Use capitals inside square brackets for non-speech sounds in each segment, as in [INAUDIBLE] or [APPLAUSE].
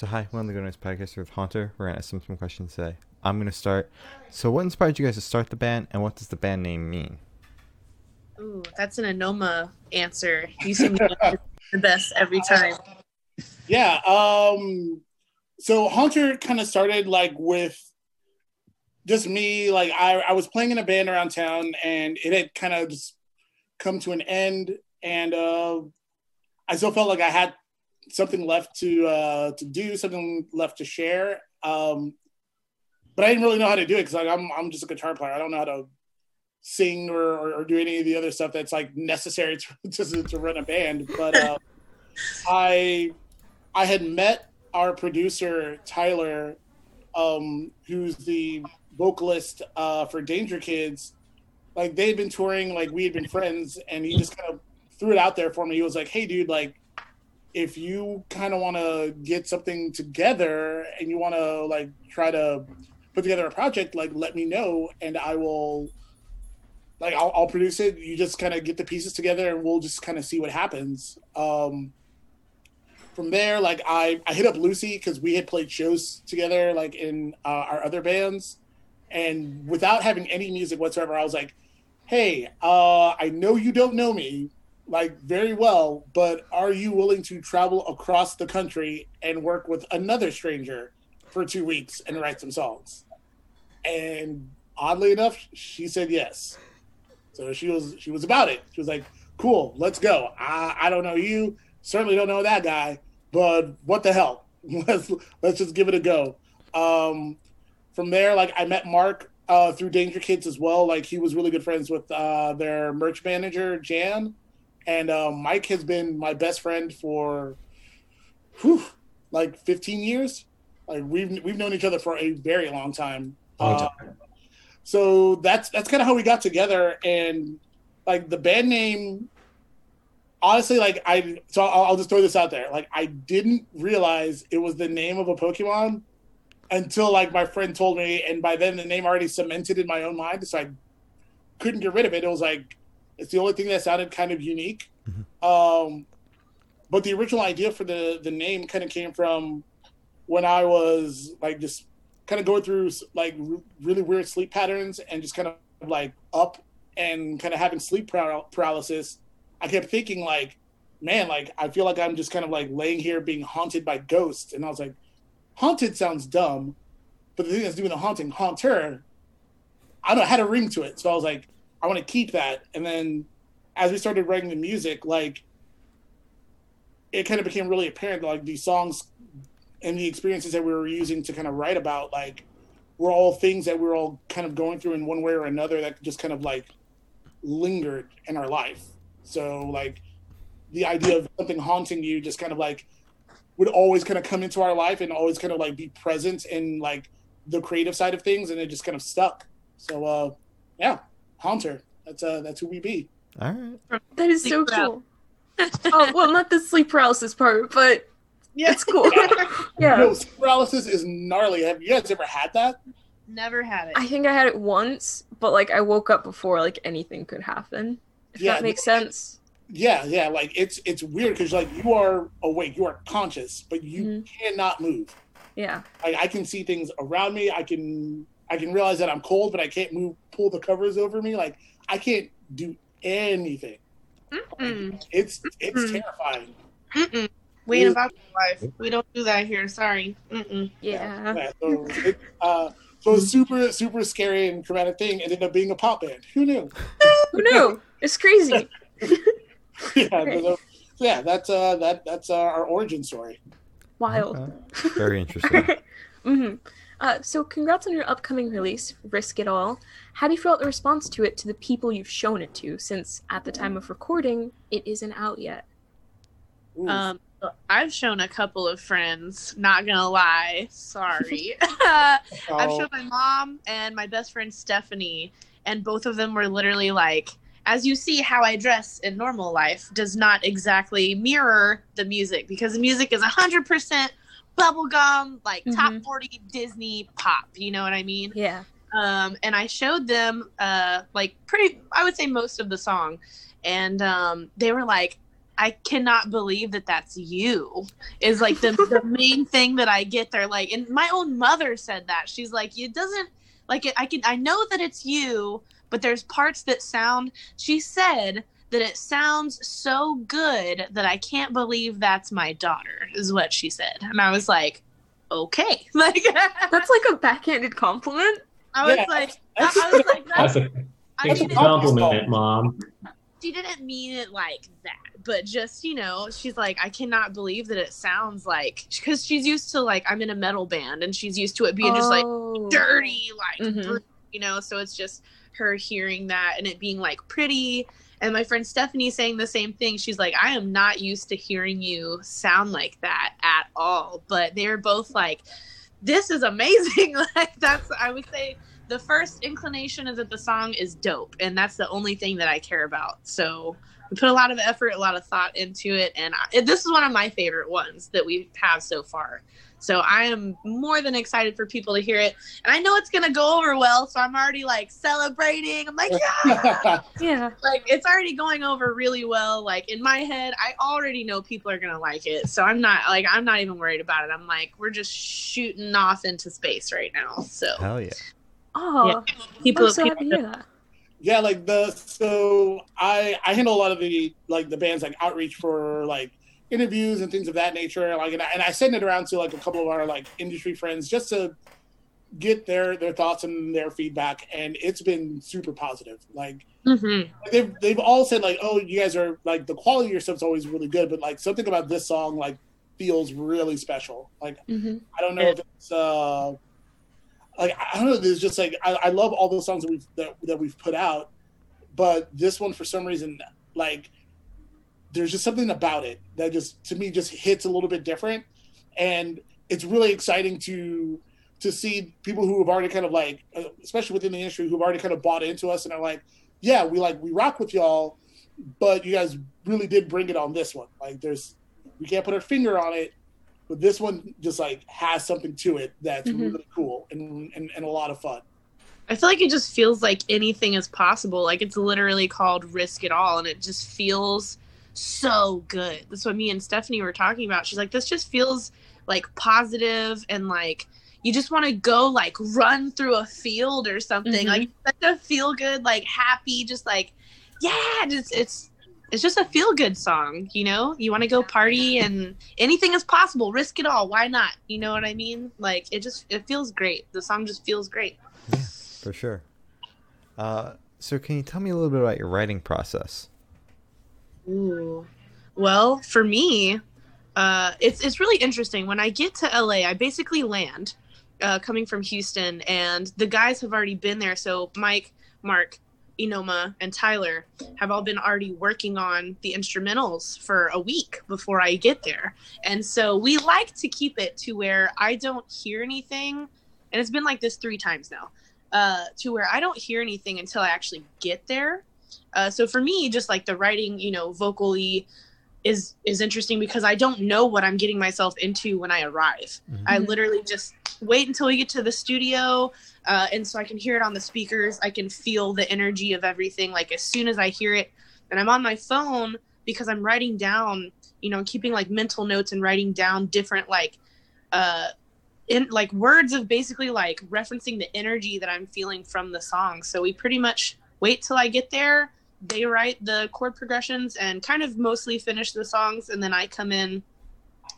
So hi, one of the Go Nice podcast with Haunter. We're gonna ask some, some questions today. I'm gonna start. So what inspired you guys to start the band, and what does the band name mean? Ooh, that's an Anoma answer. You seem to get [LAUGHS] the best every time. Yeah. Um. So Haunter kind of started like with just me. Like I, I was playing in a band around town, and it had kind of just come to an end, and uh, I still felt like I had something left to uh, to do, something left to share. Um, but I didn't really know how to do it because like, I'm I'm just a guitar player. I don't know how to sing or, or, or, do any of the other stuff that's like necessary [LAUGHS] to to, to run a band. But uh, I I had met our producer Tyler, um, who's the vocalist uh, for Danger Kids. Like they had been touring, like we had been friends, and he just kind of threw it out there for me. He was like, "Hey, dude, like." If you kind of want to get something together and you want to like try to put together a project, like let me know and I will like I'll, I'll produce it. You just kind of get the pieces together, and we'll just kind of see what happens. Um, from there, like I I hit up Lucy because we had played shows together, like in uh, our other bands, and without having any music whatsoever, I was like, "Hey, uh, I know you don't know me." Like very well, but are you willing to travel across the country and work with another stranger for two weeks and write some songs? And oddly enough, she said yes. So she was she was about it. She was like, "Cool, let's go." I I don't know you, certainly don't know that guy, but what the hell? [LAUGHS] let's let's just give it a go. Um, from there, like I met Mark uh, through Danger Kids as well. Like he was really good friends with uh, their merch manager Jan, and uh, Mike has been my best friend for, whew, like 15 years. Like we've we've known each other for a very long time. Long time. Uh, so that's that's kind of how we got together and like the band name honestly like i so I'll, I'll, just throw this out there like i didn't realize it was the name of a pokemon until like my friend told me and by then the name already cemented in my own mind so i couldn't get rid of it it was like it's the only thing that sounded kind of unique. Mm-hmm. um but the original idea for the the name kind of came from when i was like just kind of going through like r- really weird sleep patterns and just kind of like up and kind of having sleep paralysis, I kept thinking like, man, like I feel like I'm just kind of like laying here being haunted by ghosts, and I was like, haunted sounds dumb, but the thing that's doing the haunting, haunter, I don't know, had a ring to it, so I was like, I want to keep that, and then as we started writing the music, like it kind of became really apparent like these songs and the experiences that we were using to kind of write about like were all things that we were all kind of going through in one way or another that just kind of like lingered in our life. So like the idea of something haunting you just kind of like would always kind of come into our life and always kind of like be present in like the creative side of things and it just kind of stuck. So uh yeah haunter that's uh that's who we be all right that is so cool [LAUGHS] oh well not the sleep paralysis part but yeah. It's cool. [LAUGHS] yeah. No, paralysis is gnarly. Have you guys ever had that? Never had it. I think I had it once, but like I woke up before like anything could happen. If yeah, that makes sense. Yeah, yeah. Like it's it's weird because like you are awake, you are conscious, but you mm-hmm. cannot move. Yeah. Like I can see things around me. I can I can realize that I'm cold, but I can't move. Pull the covers over me. Like I can't do anything. Like, it's it's Mm-mm. terrifying. Mm-mm. We ain't about life. We don't do that here. Sorry. Mm-mm. Yeah. yeah. So, it, uh, so a super, super scary and traumatic thing ended up being a pop band. Who knew? [LAUGHS] Who knew? It's crazy. [LAUGHS] yeah. So, yeah. That's uh, that that's uh, our origin story. Wild. Uh, very interesting. [LAUGHS] mm-hmm. Uh, so, congrats on your upcoming release, Risk It All. How do you feel the response to it to the people you've shown it to? Since at the time of recording, it isn't out yet. Um, I've shown a couple of friends, not gonna lie, sorry. [LAUGHS] [LAUGHS] I've oh. shown my mom and my best friend Stephanie, and both of them were literally like, as you see how I dress in normal life does not exactly mirror the music because the music is 100% bubblegum, like mm-hmm. top 40 Disney pop, you know what I mean? Yeah. Um, and I showed them, uh, like, pretty, I would say most of the song. And um, they were like, I cannot believe that that's you. Is like the the [LAUGHS] main thing that I get there. Like, and my own mother said that. She's like, it doesn't like it. I can I know that it's you, but there's parts that sound. She said that it sounds so good that I can't believe that's my daughter. Is what she said, and I was like, okay, [LAUGHS] like That's like a backhanded compliment. I was Yeah, like, that's- I, I was like, That's [LAUGHS] that's, a, I that's a didn't, compliment, mom. she didn't mean it like that, but just you know, she's like, I cannot believe that it sounds like because she's used to like I'm in a metal band and she's used to it being just like Oh. dirty, like Mhm. you know. So it's just her hearing that and it being like pretty. And my friend Stephanie saying the same thing. She's like, I am not used to hearing you sound like that at all. But they're both like, this is amazing. [LAUGHS] like that's I would say the first inclination is that the song is dope, and that's the only thing that I care about. So put a lot of effort, a lot of thought into it, and I, this is one of my favorite ones that we have so far. So I am more than excited for people to hear it, and I know it's gonna go over well. So I'm already like celebrating. I'm like, [LAUGHS] yeah, Yeah. like it's already going over really well. Like in my head, I already know people are gonna like it. So I'm not like I'm not even worried about it. I'm like, we're just shooting off into space right now. So Hell yeah. Oh, people, I'm so people happy to hear that. Yeah like the so i i handle a lot of the like the bands like outreach for like interviews and things of that nature like and I, and I send it around to like a couple of our like industry friends just to get their their thoughts and their feedback and it's been super positive. Like Mhm. they've they've all said like oh you guys are like the quality of your stuff's always really good but like something about this song like feels really special. Like hmm I don't know if it's uh like I don't know. There's just like I, I love all those songs that we've that, that we've put out, but this one for some reason like there's just something about it that just to me just hits a little bit different, and it's really exciting to to see people who have already kind of like uh, especially within the industry who've already kind of bought into us and are like yeah we like we rock with y'all but you guys really did bring it on this one like there's we can't put our finger on it but this one just like has something to it that's Mhm. really cool and, and and a lot of fun. I feel like it just feels like anything is possible. Like it's literally called Risk It All, and it just feels so good. That's what me and Stephanie were talking about. She's like, this just feels like positive and like you just want to go like run through a field or something. Mhm. Like it's such a feel good, like happy, just like yeah, just it's it's just a feel good song, you know? You want to go party and anything is possible. Risk it all. Why not? You know what I mean? Like it just it feels great. The song just feels great. Yeah, For sure. Uh, so can you tell me a little bit about your writing process? Ooh. Well, for me, uh, it's it's really interesting. When I get to LA, I basically land uh, coming from Houston, and the guys have already been there. So Mike, Mark, Anoma, and Tyler have all been already working on the instrumentals for a week before I get there. And so we like to keep it to where I don't hear anything, and it's been like this three times now, uh, to where I don't hear anything until I actually get there. Uh, so for me, just like the writing, you know, vocally is is interesting because I don't know what I'm getting myself into when I arrive. Mhm. I literally just wait until we get to the studio, uh, and so I can hear it on the speakers. I can feel the energy of everything. Like as soon as I hear it, and I'm on my phone because I'm writing down, you know, keeping like mental notes and writing down different like, uh, in like words of basically like referencing the energy that I'm feeling from the song. So we pretty much wait till I get there. They write the chord progressions and kind of mostly finish the songs, and then I come in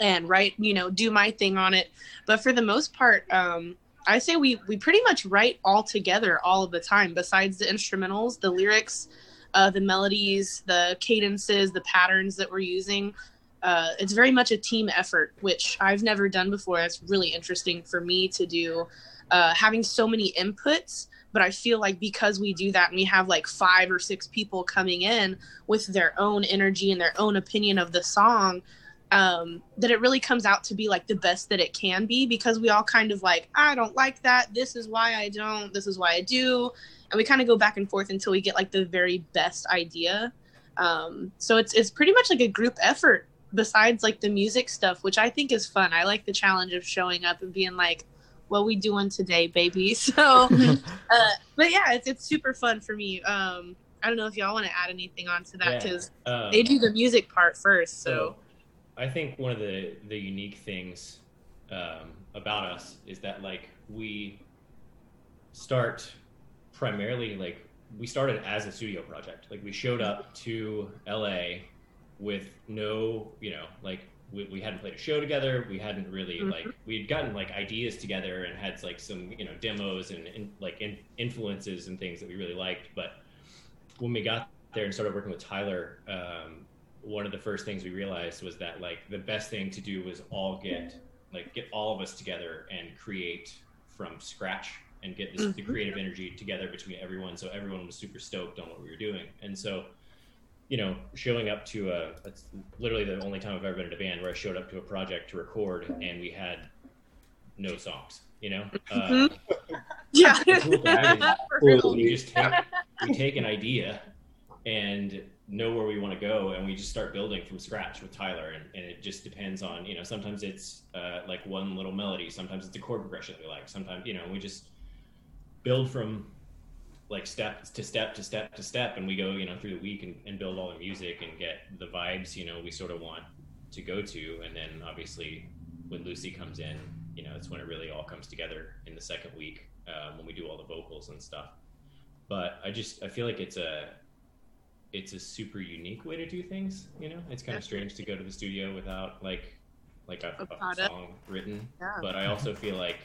and write, you know, do my thing on it. But for the most part, um, I say we we pretty much write all together all of the time. Besides the instrumentals, the lyrics, uh, the melodies, the cadences, the patterns that we're using. Uh, it's very much a team effort, which I've never done before. It's really interesting for me to do, uh, having so many inputs. But I feel like because we do that and we have like five or six people coming in with their own energy and their own opinion of the song, um, that it really comes out to be like the best that it can be because we all kind of like, I don't like that. This is why I don't. This is why I do. And we kind of go back and forth until we get like the very best idea. Um, so it's it's pretty much like a group effort besides like the music stuff, which I think is fun. I like the challenge of showing up and being like, what we doing today, baby? [LAUGHS] So, [LAUGHS] uh, but yeah, it's, it's super fun for me. Um, I don't know if y'all want to add anything onto that Yeah, because um, they do the music part first. So So I think one of the the unique things um, about us is that like we start primarily like we started as a studio project. Like we showed up to LA with no, you know, like we, we hadn't played a show together. We hadn't really Mhm. like we'd gotten like ideas together and had like some you know demos and, and like in, influences and things that we really liked. But when we got there and started working with Tyler, um, one of the first things we realized was that like the best thing to do was all get like get all of us together and create from scratch and get this, the Mhm. creative energy together between everyone. So everyone was super stoked on what we were doing. And so you know showing up to a that's literally the only time i've ever been in a band where i showed up to a project to record and we had no songs you know? Uh, [LAUGHS] yeah, the cool thing is [LAUGHS] For real. we just take we take an idea and know where we want to go and we just start building from scratch with tyler and, and it just depends on you know sometimes it's uh, like one little melody sometimes it's a chord progression we like sometimes you know we just build from like step to step to step to step and we go you know through the week and, and build all the music and get the vibes you know we sort of want to go to and then obviously when lucy comes in you know it's when it really all comes together in the second week um, when we do all the vocals and stuff. But i just i feel like it's a it's a super unique way to do things you know? It's kind of strange to go to the studio without like like a, A song written. Yeah. but i also feel like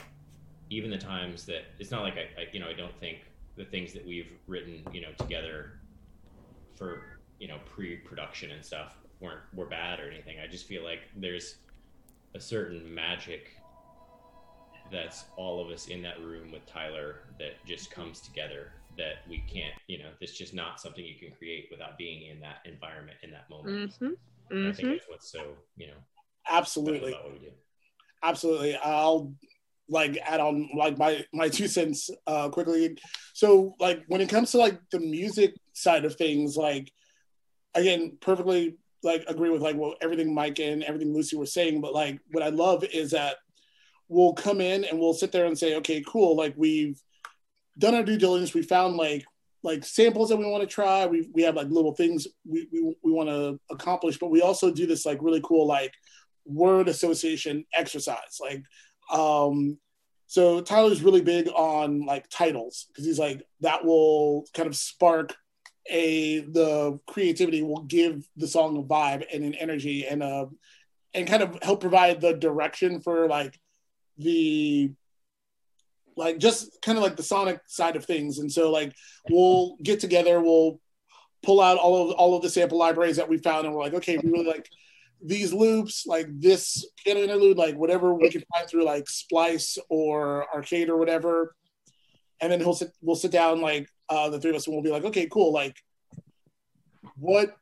even the times that it's not like I, I you know i don't think the things that we've written you know together for you know pre-production and stuff weren't were bad or anything. I just feel like there's a certain magic that's all of us in that room with tyler that just comes together that we can't you know it's just not something you can create without being in that environment in that moment. Hmm And i think hmm that's what's so you know Absolutely. what we do. Absolutely. I'll like add on like my my two cents uh quickly. So like when it comes to like the music side of things like again perfectly like agree with like what everything mike and everything lucy were saying but like what i love is that we'll come in and we'll sit there and say okay cool like we've done our due diligence. We found like like samples that we want to try. We, we have like little things we, we, we want to accomplish but we also do this like really cool like word association exercise. Like um so tyler's really big on like titles because he's like that will kind of spark a the creativity will give the song a vibe and an energy and uh and kind of help provide the direction for like the like just kind of like the sonic side of things. And so like we'll get together we'll pull out all of all of the sample libraries that we found and we're like okay we really like these loops like this piano interlude like whatever we can find through like splice or arcade or whatever. And then he'll sit we'll sit down like uh the three of us and we'll be like okay cool like what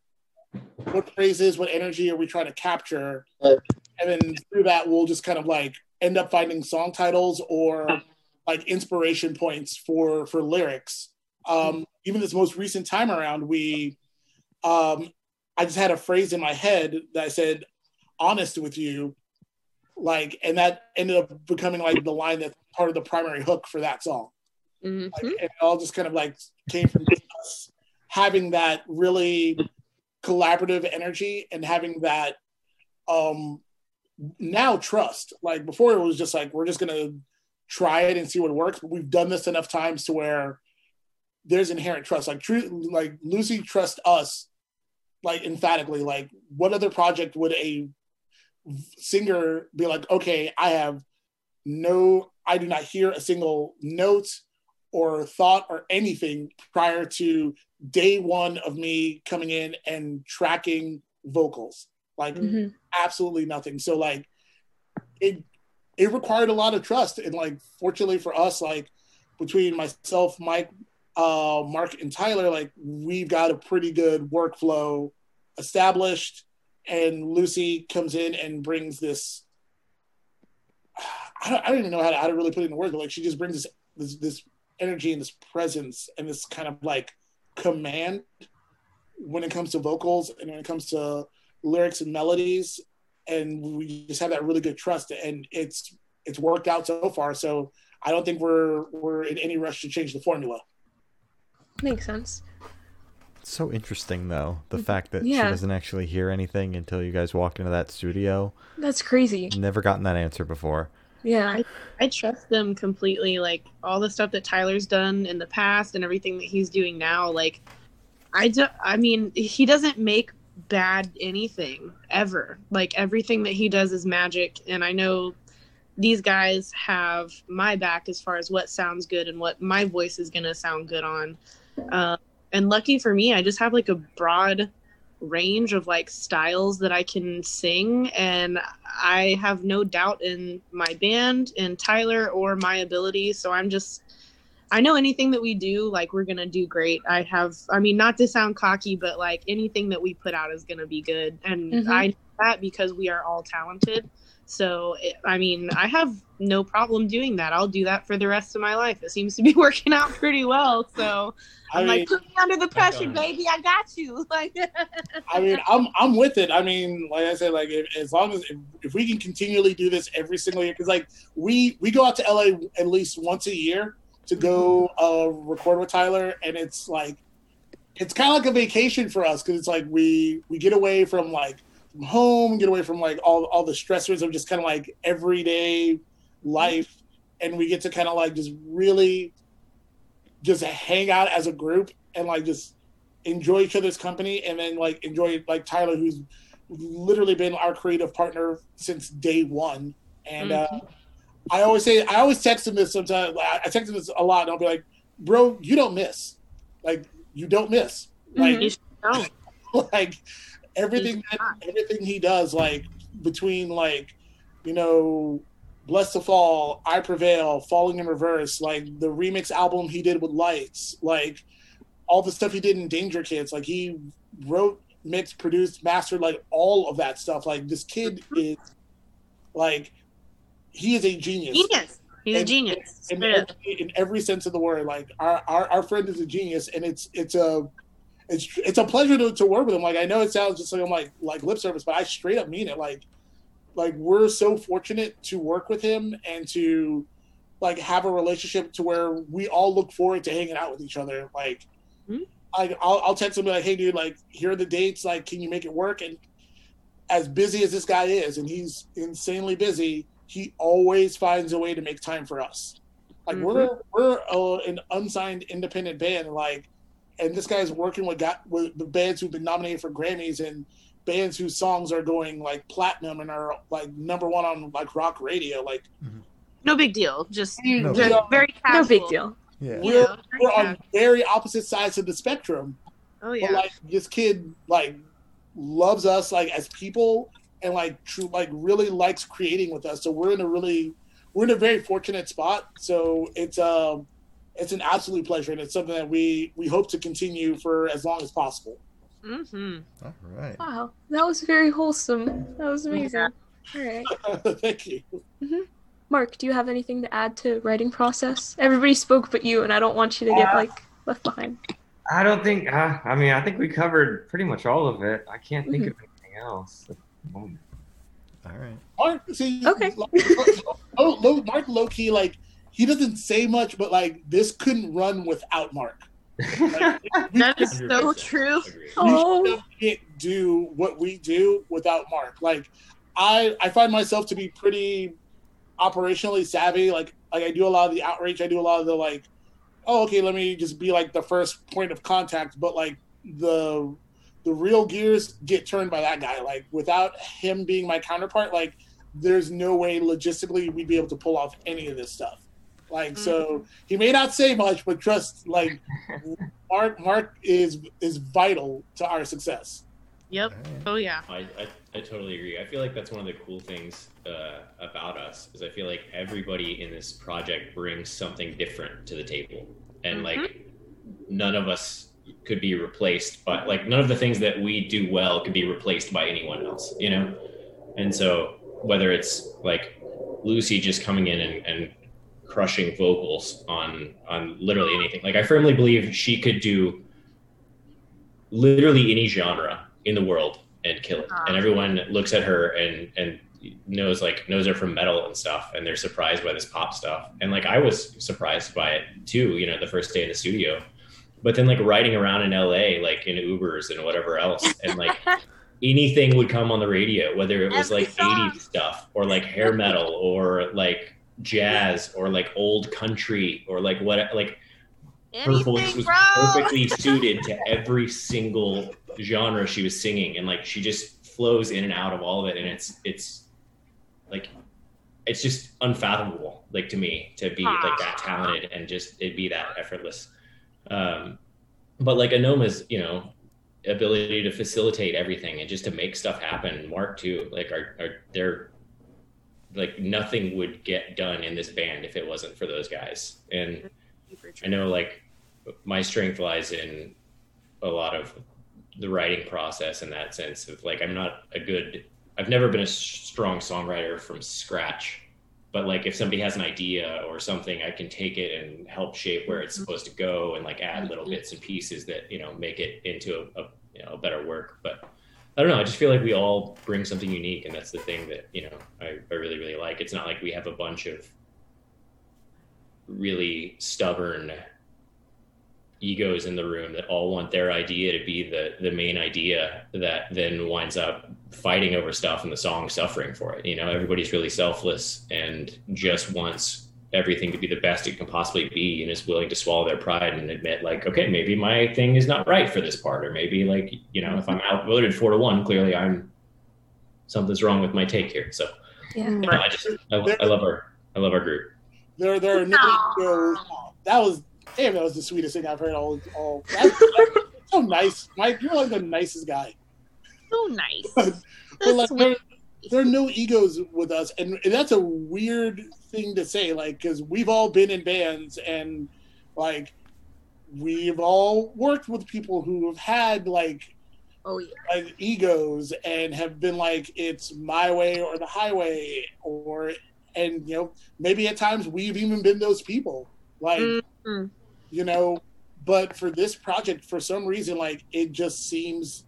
what phrases what energy are we trying to capture? And then through that we'll just kind of like end up finding song titles or like inspiration points for for lyrics. Um even this most recent time around we um i just had a phrase in my head that I said honest with you. Like and that ended up becoming like the line that's part of the primary hook for that song. Hmm like, and it all just kind of like came from us having that really collaborative energy and having that um now trust. Like before it was just like we're just gonna try it and see what works. But we've done this enough times to where there's inherent trust. Like true like lucy trust us like emphatically like what other project would a singer be like okay i have no i do not hear a single note or thought or anything prior to day one of me coming in and tracking vocals. Like Mhm. absolutely nothing. So like it it required a lot of trust. And like fortunately for us like between myself mike uh mark and tyler like we've got a pretty good workflow established. And lucy comes in and brings this [SIGHS] i don't, I don't even know how to, how to really put it in words but like she just brings this this, this energy and this presence and this kind of like command when it comes to vocals and when it comes to lyrics and melodies and we just have that really good trust and it's it's worked out so far so i don't think we're we're in any rush to change the formula Makes sense. It's so interesting though, the mm-hmm. fact that Yeah. she doesn't actually hear anything until you guys walked into that studio. That's crazy. Never gotten that answer before. Yeah. I trust them completely. Like all the stuff that Tyler's done in the past and everything that he's doing now. Like, I do. I mean, he doesn't make bad anything ever. Like everything that he does is magic, and I know these guys have my back as far as what sounds good and what my voice is gonna sound good on. Uh, and lucky for me, I just have like a broad range of like styles that I can sing and I have no doubt in my band in Tyler or my ability so I'm just I know anything that we do like we're going to do great. I have I mean not to sound cocky but like anything that we put out is going to be good and Mhm. I know that because we are all talented. So it, I mean I have no problem doing that. I'll do that for the rest of my life. It seems to be [LAUGHS] working out pretty well. So I I'm mean, like put me under the pressure on. baby. I got you. [LAUGHS] Like I mean, I'm I'm with it. I mean, like I said, like if, as long as if, if we can continually do this every single year, because like we we go out to LA at least once a year to go uh, record with Tyler, and it's like it's kind of like a vacation for us because it's like we we get away from like from home, get away from like all all the stressors of just kind of like everyday life, and we get to kind of like just really just hang out as a group and like just enjoy each other's company and then like enjoy like Tyler who's literally been our creative partner since day one. And uh I always say I always text him this sometimes. I text him this a lot and I'll be like bro you don't miss. Like you don't miss. Like know. Mm-hmm. [LAUGHS] like everything that, everything he does like between like you know blessthefall i prevail falling in reverse like the remix album he did with lights like all the stuff he did in danger kids like he wrote mixed produced mastered like all of that stuff. Like this kid mm-hmm. is like he is a genius Genius. He's a genius. in, every, in every sense of the word. Like our, our our friend is a genius, and it's it's a it's it's a pleasure to, to work with him. Like I know it sounds just like I'm like like lip service, but I straight up mean it. Like like we're so fortunate to work with him and to like have a relationship to where we all look forward to hanging out with each other. Like Mhm. I I'll, I'll text him like, hey dude, like here are the dates. Like can you make it work? And as busy as this guy is, and he's insanely busy, he always finds a way to make time for us. Like we're we're uh, an unsigned independent band, like, and this guy's working with got with the bands who've been nominated for Grammys and bands whose songs are going like platinum and are like number one on like rock radio. Like No big deal. Just No very, big- very casual. No big deal. Yeah. We're know, very we're on very opposite sides of the spectrum. Oh But yeah. like this kid like loves us like as people and like true like really likes creating with us. So we're in a really we're in a very fortunate spot. So it's um it's an absolute pleasure and it's something that we we hope to continue for as long as possible. Mm-hmm. All right. Wow. That was very wholesome. That was amazing. All right. [LAUGHS] Thank you. Mark, do you have anything to add to writing process? Everybody spoke but you, and I don't want you to get Uh, like left behind. I don't think. Uh, I mean, I think we covered pretty much all of it. I can't think of anything else at the moment. All right. Mark see Okay. oh low, Mark low key like he doesn't say much but like this couldn't run without Mark. [LAUGHS] Like, That is so true. agree. Oh. we can't do what we do without Mark. Like I I find myself to be pretty operationally savvy. Like like I do a lot of the outreach. I do a lot of the like, oh okay, let me just be like the first point of contact. But like the the real gears get turned by that guy. Like without him being my counterpart, like there's no way logistically we'd be able to pull off any of this stuff. Like so he may not say much, but trust like [LAUGHS] Mark Mark is is vital to our success. Yep. All right. Oh yeah. I, I, I totally agree. I feel like that's one of the cool things uh, about us is I feel like everybody in this project brings something different to the table, and Mhm. like none of us could be replaced, but like none of the things that we do well could be replaced by anyone else, you know. And so whether it's like Lucy just coming in and, and crushing vocals on on literally anything, like I firmly believe she could do literally any genre in the world and kill it. And ah. everyone looks at her and and knows like knows her from metal and stuff, and they're surprised by this pop stuff. And like I was surprised by it too. You know, the first day in the studio, but then like riding around in LA, like in Ubers and whatever else, and like [LAUGHS] anything would come on the radio, whether it was Every like song. 80s stuff or like hair metal or like jazz or like old country or like what like her voice was bro. perfectly [LAUGHS] suited to every single genre she was singing and like she just flows in and out of all of it and it's it's like it's just unfathomable like to me to be like that talented and just it be that effortless um but like anoma's you know ability to facilitate everything and just to make stuff happen mark too like are, are they're like nothing would get done in this band if it wasn't for those guys. And I know like my strength lies in a lot of the writing process in that sense of like I'm not a good I've never been a strong songwriter from scratch but like if somebody has an idea or something I can take it and help shape where it's mm-hmm. supposed to go and like add mm-hmm. little bits and pieces that you know make it into a, a you know a better work. But I don't know I just feel like we all bring something unique and that's the thing that you know I, I really really like. It's not like we have a bunch of really stubborn egos in the room that all want their idea to be the the main idea that then winds up fighting over stuff and the song suffering for it you know everybody's really selfless and just wants everything to be the best it can possibly be and is willing to swallow their pride and admit like okay maybe my thing is not right for this part or maybe like you know if i'm outvoted four to one clearly i'm something's wrong with my take here so Yeah. you know, i just I, I love our i love our group There, there are no Aw. That was damn. That was the sweetest thing I've heard all. all that's, that's [LAUGHS] so nice, Mike. You're like the nicest guy. So nice. [LAUGHS] But So like, there, there are no egos with us, and, and that's a weird thing to say. Like, because we've all been in bands, and like we've all worked with people who have had like Oh yeah. like egos and have been like it's my way or the highway or and you know maybe at times we've even been those people like Mhm. You know but for this project for some reason like it just seems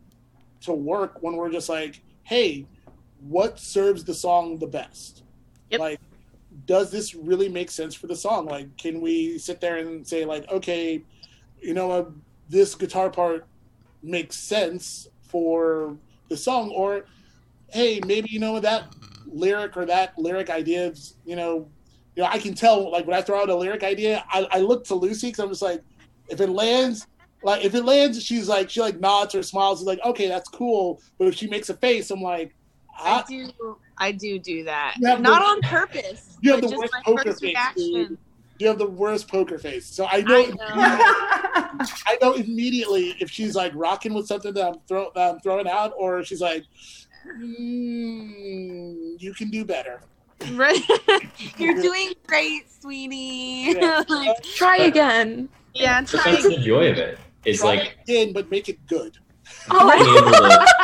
to work when we're just like hey what serves the song the best? Yep. like does this really make sense for the song? Like can we sit there and say like okay you know uh, this guitar part makes sense for the song? Or hey maybe you know that lyric or that lyric idea is, you know you know i can tell like when i throw out a lyric idea i, I look to lucy because i'm just like if it lands like if it lands she's like she like nods or smiles is like okay that's cool but if she makes a face i'm like I ah, do. I do do that. Not the- on purpose. you have the worst my poker first face, reaction. dude. you have the worst poker face so i know I know. I know immediately if she's like rocking with something that I'm, throw, that I'm throwing out, or she's like, mm, "You can do better." Right. [LAUGHS] You're doing great, sweetie. Yeah. [LAUGHS] like, Try again. yeah, but try that's the joy of it is Try like it again, but make it good. Oh, being able to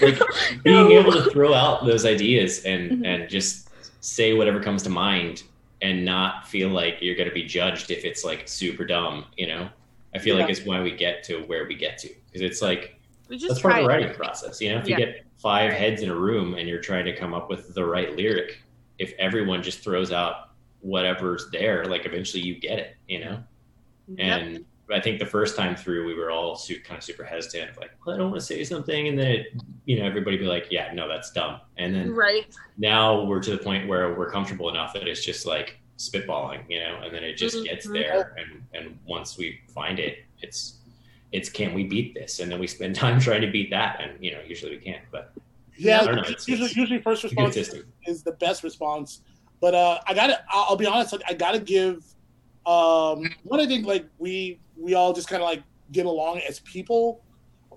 [LAUGHS] like being able to throw out those ideas and Mhm. and just say whatever comes to mind and not feel like you're going to be judged if it's like super dumb you know i feel like Yeah. it's why we get to where we get to because it's like we just that's part of the it. writing process you know if you get five heads in a room and you're trying to come up with the right lyric if everyone just throws out whatever's there like eventually you get it you know Yep. and I think the first time through, we were all kind of super hesitant, of like, well, I don't want to say something, and then it, you know, everybody be like, yeah, no, that's dumb. And then Right. now we're to the point where we're comfortable enough that it's just like spitballing, you know, and then it just gets Mhm. there, and and once we find it, it's it's can we beat this, and then we spend [LAUGHS] time trying to beat that, and you know, usually we can't, but Yeah, I don't know, it's- usually, usually first it's a good response system. is the best response. But uh, I gotta, I'll, I'll be honest, like I gotta give um, one. I think like we we all just kind of like get along as people,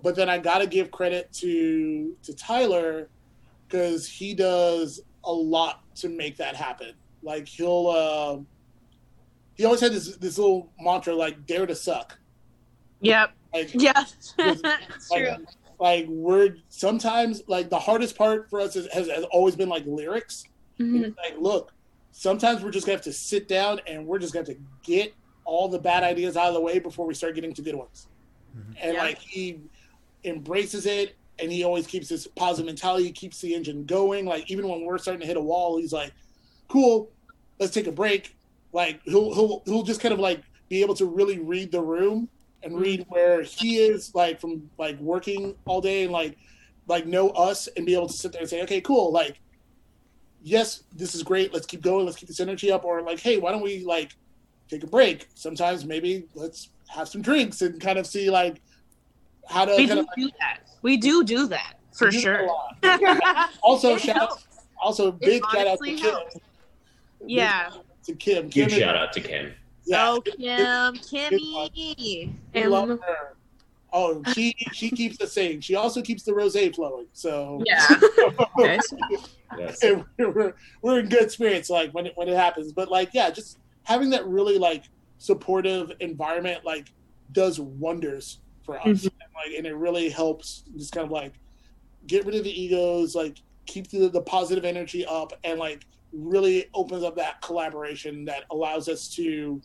but then I gotta give credit to to Tyler because he does a lot to make that happen. Like he'll, uh, he always had this this little mantra like "Dare to suck." Yep. Like Yeah. [LAUGHS] Because, It's true. Like, like we're sometimes like the hardest part for us is, has, has always been like lyrics. Mhm. It's like, look, sometimes we're just gonna have to sit down and we're just gonna have to get all the bad ideas out of the way before we start getting to good ones. And Yeah. like he embraces it and he always keeps this positive mentality, he keeps the engine going. Like even when we're starting to hit a wall, he's like, Cool, let's take a break. Like he'll he'll he'll just kind of like be able to really read the room and read where he is like from like working all day and like like know us and be able to sit there and say, okay, cool, like yes, this is great. Let's keep going. Let's keep this energy up. Or like, hey, why don't we like take a break? Sometimes maybe let's have some drinks and kind of see like how to We kind do of do that. We do do that for do sure. that [LAUGHS] also, It shout out, helps. also big shout out to honestly Kim. Yeah. To Kim. Huge Kim is- shout out to Kim. Yeah, Oh, Kim, Kimmy. we love her. Oh, she [LAUGHS] she keeps the saying. She also keeps the rosé flowing. So Yeah. [LAUGHS] Nice. Yes. we're, we're, we're in good spirits like when it when it happens but like yeah just having that really like supportive environment like does wonders for us Mhm. and, like and it really helps just kind of like get rid of the egos like keep the, the positive energy up and like really opens up that collaboration that allows us to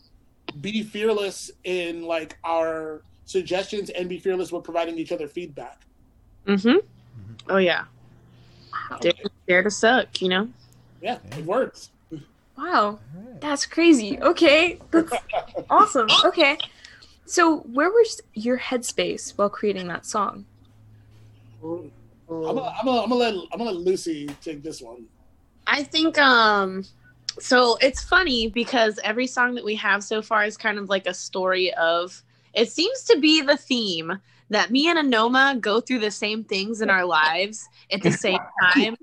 be fearless in like our suggestions and be fearless with providing each other feedback Mm-hmm. Oh yeah. Dare, dare to suck, you know? yeah it works Wow, that's crazy. Okay, that's [LAUGHS] awesome. Okay, so where was your headspace while creating that song? I'm gonna, I'm gonna, I'm gonna let I'm gonna let Lucy take this one. I think um so it's funny because every song that we have so far is kind of like a story of it seems to be the theme that me and Anoma go through the same things in our lives at the same [LAUGHS] time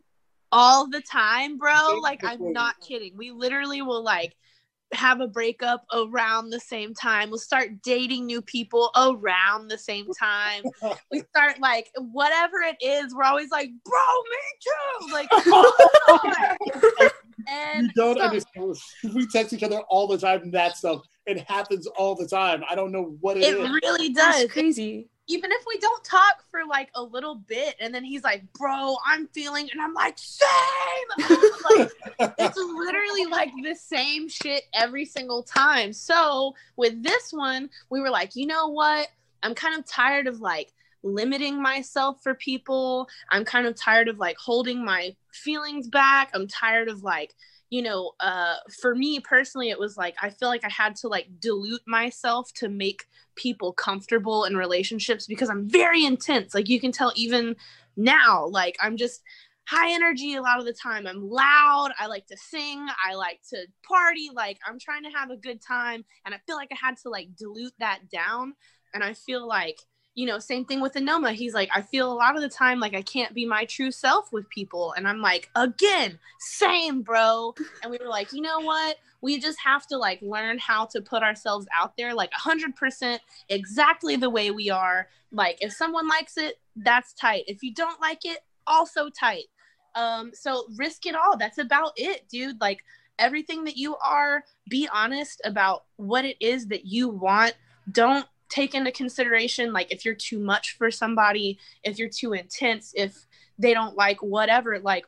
all the time, bro. Like I'm not kidding. We literally will like have a breakup around the same time. We'll start dating new people around the same time. We [LAUGHS] start like whatever it is, we're always like, bro, me too. Like [LAUGHS] and you don't so- understand. We text each other all the time. That stuff it happens all the time. I don't know what it it is. really That's does. crazy. Even if we don't talk for like a little bit, and then he's like, "Bro, I'm feeling," and I'm like, "Same." like, [LAUGHS] it's literally like the same shit every single time. So with this one, we were like, you know what? I'm kind of tired of like limiting myself for people. I'm kind of tired of like holding my feelings back. I'm tired of like, you know, uh for me personally it was like I feel like I had to like dilute myself to make people comfortable in relationships because I'm very intense. Like you can tell even now like I'm just high energy a lot of the time. I'm loud. I like to sing. I like to party. Like I'm trying to have a good time. And I feel like I had to like dilute that down. And I feel like, you know, same thing with Anoma. He's like, I feel a lot of the time like I can't be my true self with people. And I'm like, again, same, bro. And we were like, you know what? We just have to like learn how to put ourselves out there like 100% exactly the way we are. Like if someone likes it, that's tight. If you don't like it, also tight. Um, so risk it all. That's about it, dude. Like everything that you are, be honest about what it is that you want. Don't take into consideration like if you're too much for somebody, if you're too intense, if they don't like whatever, like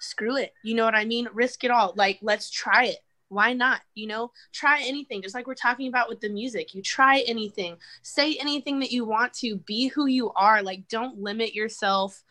screw it. You know what I mean? Risk it all. Like let's try it. Why not? You know, try anything. Just like we're talking about with the music. You try anything. Say anything that you want to. Be who you are. Like don't limit yourself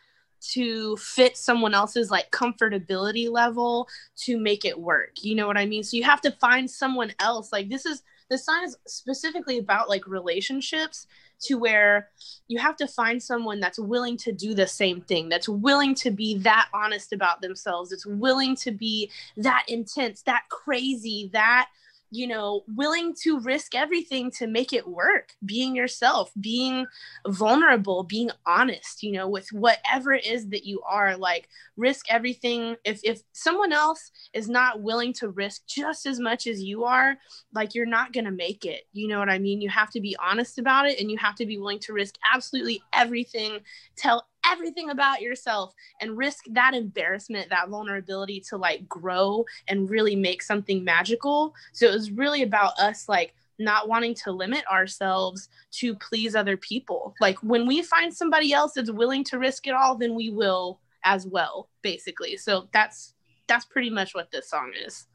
to fit someone else's like comfortability level to make it work. You know what I mean? So you have to find someone else. Like this is this song is specifically about like relationships to where you have to find someone that's willing to do the same thing, that's willing to be that honest about themselves, that's willing to be that intense, that crazy, that you know, willing to risk everything to make it work, being yourself, being vulnerable, being honest, you know, with whatever it is that you are, like risk everything. If if someone else is not willing to risk just as much as you are, like you're not going to make it. You know what I mean? You have to be honest about it and you have to be willing to risk absolutely everything, tell everything about yourself and risk that embarrassment, that vulnerability to like grow and really make something magical. So it was really about us like not wanting to limit ourselves to please other people. Like when we find somebody else that's willing to risk it all, then we will as well, basically. So that's that's pretty much what this song is.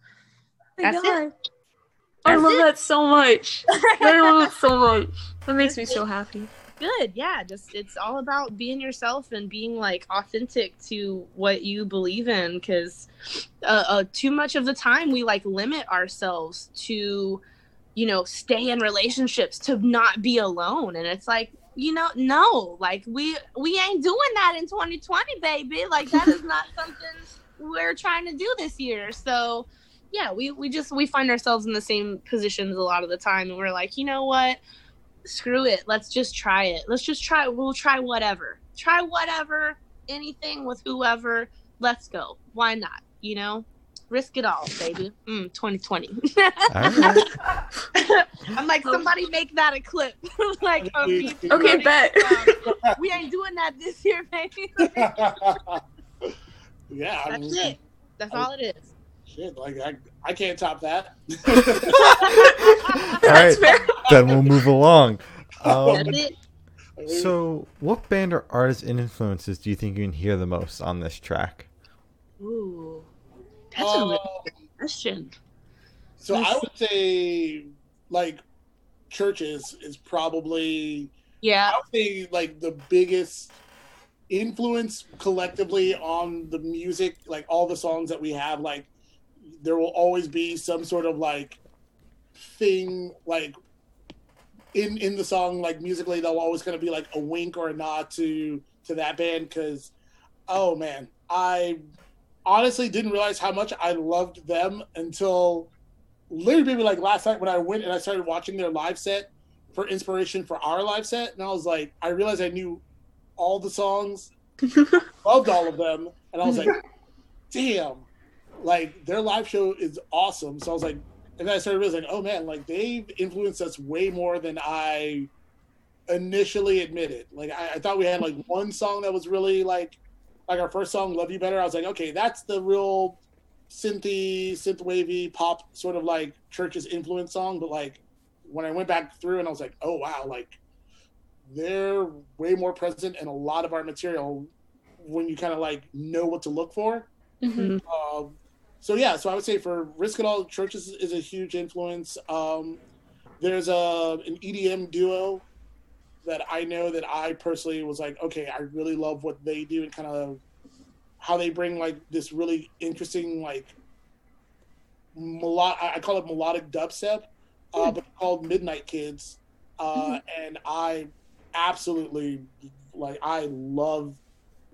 Oh my That's it. I love it. that so much. I love it so much. That makes me so happy. Good yeah just it's all about being yourself and being like authentic to what you believe in because uh, uh, too much of the time we like limit ourselves to you know, stay in relationships to not be alone. And it's like, you know, no, like we we ain't doing that in 2020, baby. Like that is not something we're trying to do this year. So yeah, we we just we find ourselves in the same positions a lot of the time, and we're like, you know what? Screw it. Let's just try it. Let's just try. We'll try whatever. Try whatever. Anything with whoever. Let's go. Why not? You know, risk it all, baby. Mm, 2020. [LAUGHS] I'm like, somebody make that a clip. [LAUGHS] like, okay, okay bet. we ain't doing that this year, baby. [LAUGHS] yeah, that's I mean, it. That's I, all it is. Shit, like I, I can't top that. [LAUGHS] all right, then we'll move along. [LAUGHS] Um, so, what band or artists and influences do you think you can hear the most on this track? Ooh, that's um, a really good question. So Let's... I would say, like, CHVRCHES is probably yeah. I would say like the biggest influence collectively on the music, like all the songs that we have. Like, there will always be some sort of like thing like in in the song like musically they'll always kind of be like a wink or a nod to to that band because oh man i honestly didn't realize how much I loved them until literally maybe like last night when I went and I started watching their live set for inspiration for our live set. And I was like, I realized I knew all the songs, [LAUGHS] loved all of them. And I was like, damn, like their live show is awesome. So I was like, and then I started realizing, oh man, like they've influenced us way more than I initially admitted. Like I, I thought we had like one song that was really like like our first song, "Love You Better," I was like, okay, that's the real synthy, synth wavy pop sort of like CHVRCHES influence song. But like when I went back through and I was like, oh wow, like they're way more present in a lot of our material when you kind of like know what to look for. Mm-hmm. Um, so yeah, so I would say for Risk It All, CHVRCHES is, is a huge influence. Um, there's a an EDM duo that I know that I personally was like, okay, I really love what they do and kind of how they bring like this really interesting like melodic. I call it melodic dubstep, uh, hmm. but called Midnight Kids, uh, mm-hmm. and I absolutely like I love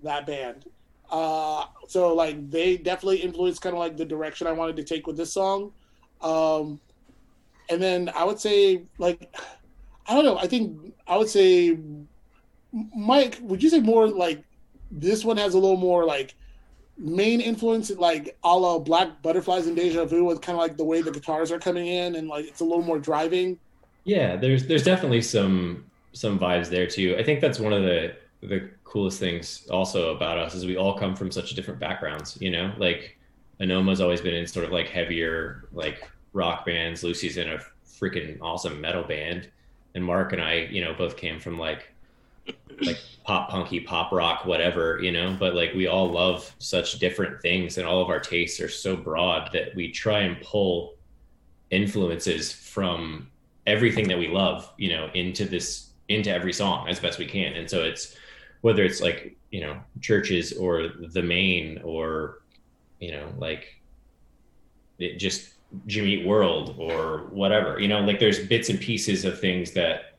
that band. Uh, so like they definitely influenced kind of like the direction I wanted to take with this song. Um, and then I would say like I don't know. I think I would say, Mike, would you say more like this one has a little more like Maine influence, like a la Black Butterflies and Deja Vu, with kind of like the way the guitars are coming in and like it's a little more driving. Yeah, there's there's definitely some some vibes there too. I think that's one of the the coolest things also about us is we all come from such different backgrounds. You know, like Anoma's always been in sort of like heavier like rock bands. Lucy's in a freaking awesome metal band and Mark and I, you know, both came from like like pop punky, pop rock, whatever, you know, but like we all love such different things and all of our tastes are so broad that we try and pull influences from everything that we love, you know, into this into every song as best we can. And so it's whether it's like, you know, CHVRCHES or the Maine or you know, like it just Jimmy World or whatever. You know, like there's bits and pieces of things that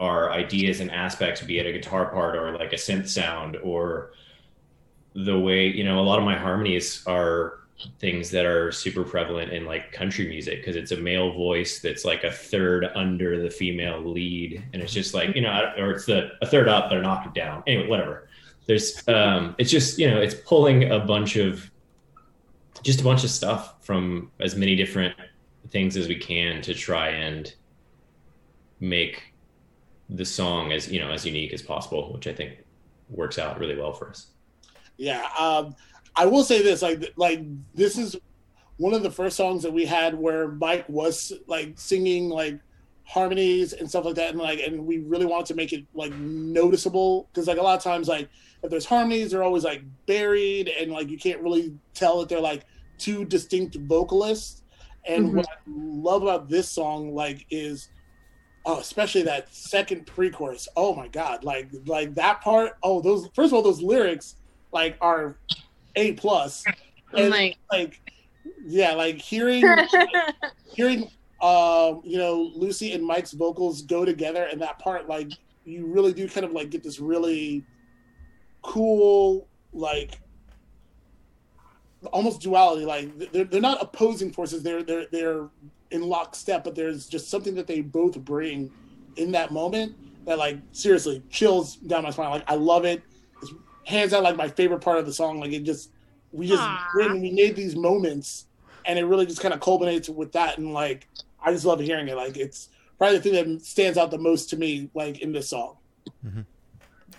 are ideas and aspects, be it a guitar part or like a synth sound or the way, you know, a lot of my harmonies are things that are super prevalent in like country music because it's a male voice that's like a third under the female lead and it's just like you know or it's the a third up but an octave down. Anyway whatever. There's um it's just you know it's pulling a bunch of just a bunch of stuff from as many different things as we can to try and make the song as you know as unique as possible which i think works out really well for us. Yeah um i will say this like like this is one of the first songs that we had where mike was like singing like harmonies and stuff like that and like and we really wanted to make it like noticeable because like a lot of times like if there's harmonies they're always like buried and like you can't really tell that they're like two distinct vocalists. And mm-hmm. what I love about this song, like, is oh, especially that second pre-chorus. Oh my god, like like that part. Oh, those first of all, those lyrics like are a plus. And like, like yeah, like hearing [LAUGHS] hearing um, you know, Lucy and Mike's vocals go together, and that part, like, you really do kind of like get this really cool, like, almost duality. Like, they're they're not opposing forces; they're they're they're in lockstep, but there's just something that they both bring in that moment that, like, seriously chills down my spine. Like, I love it. It's hands out like my favorite part of the song. Like, it just we just Aw. when we made these moments and it really just kind of culminates with that and like i just love hearing it like it's probably the thing that stands out the most to me like in this song mm-hmm.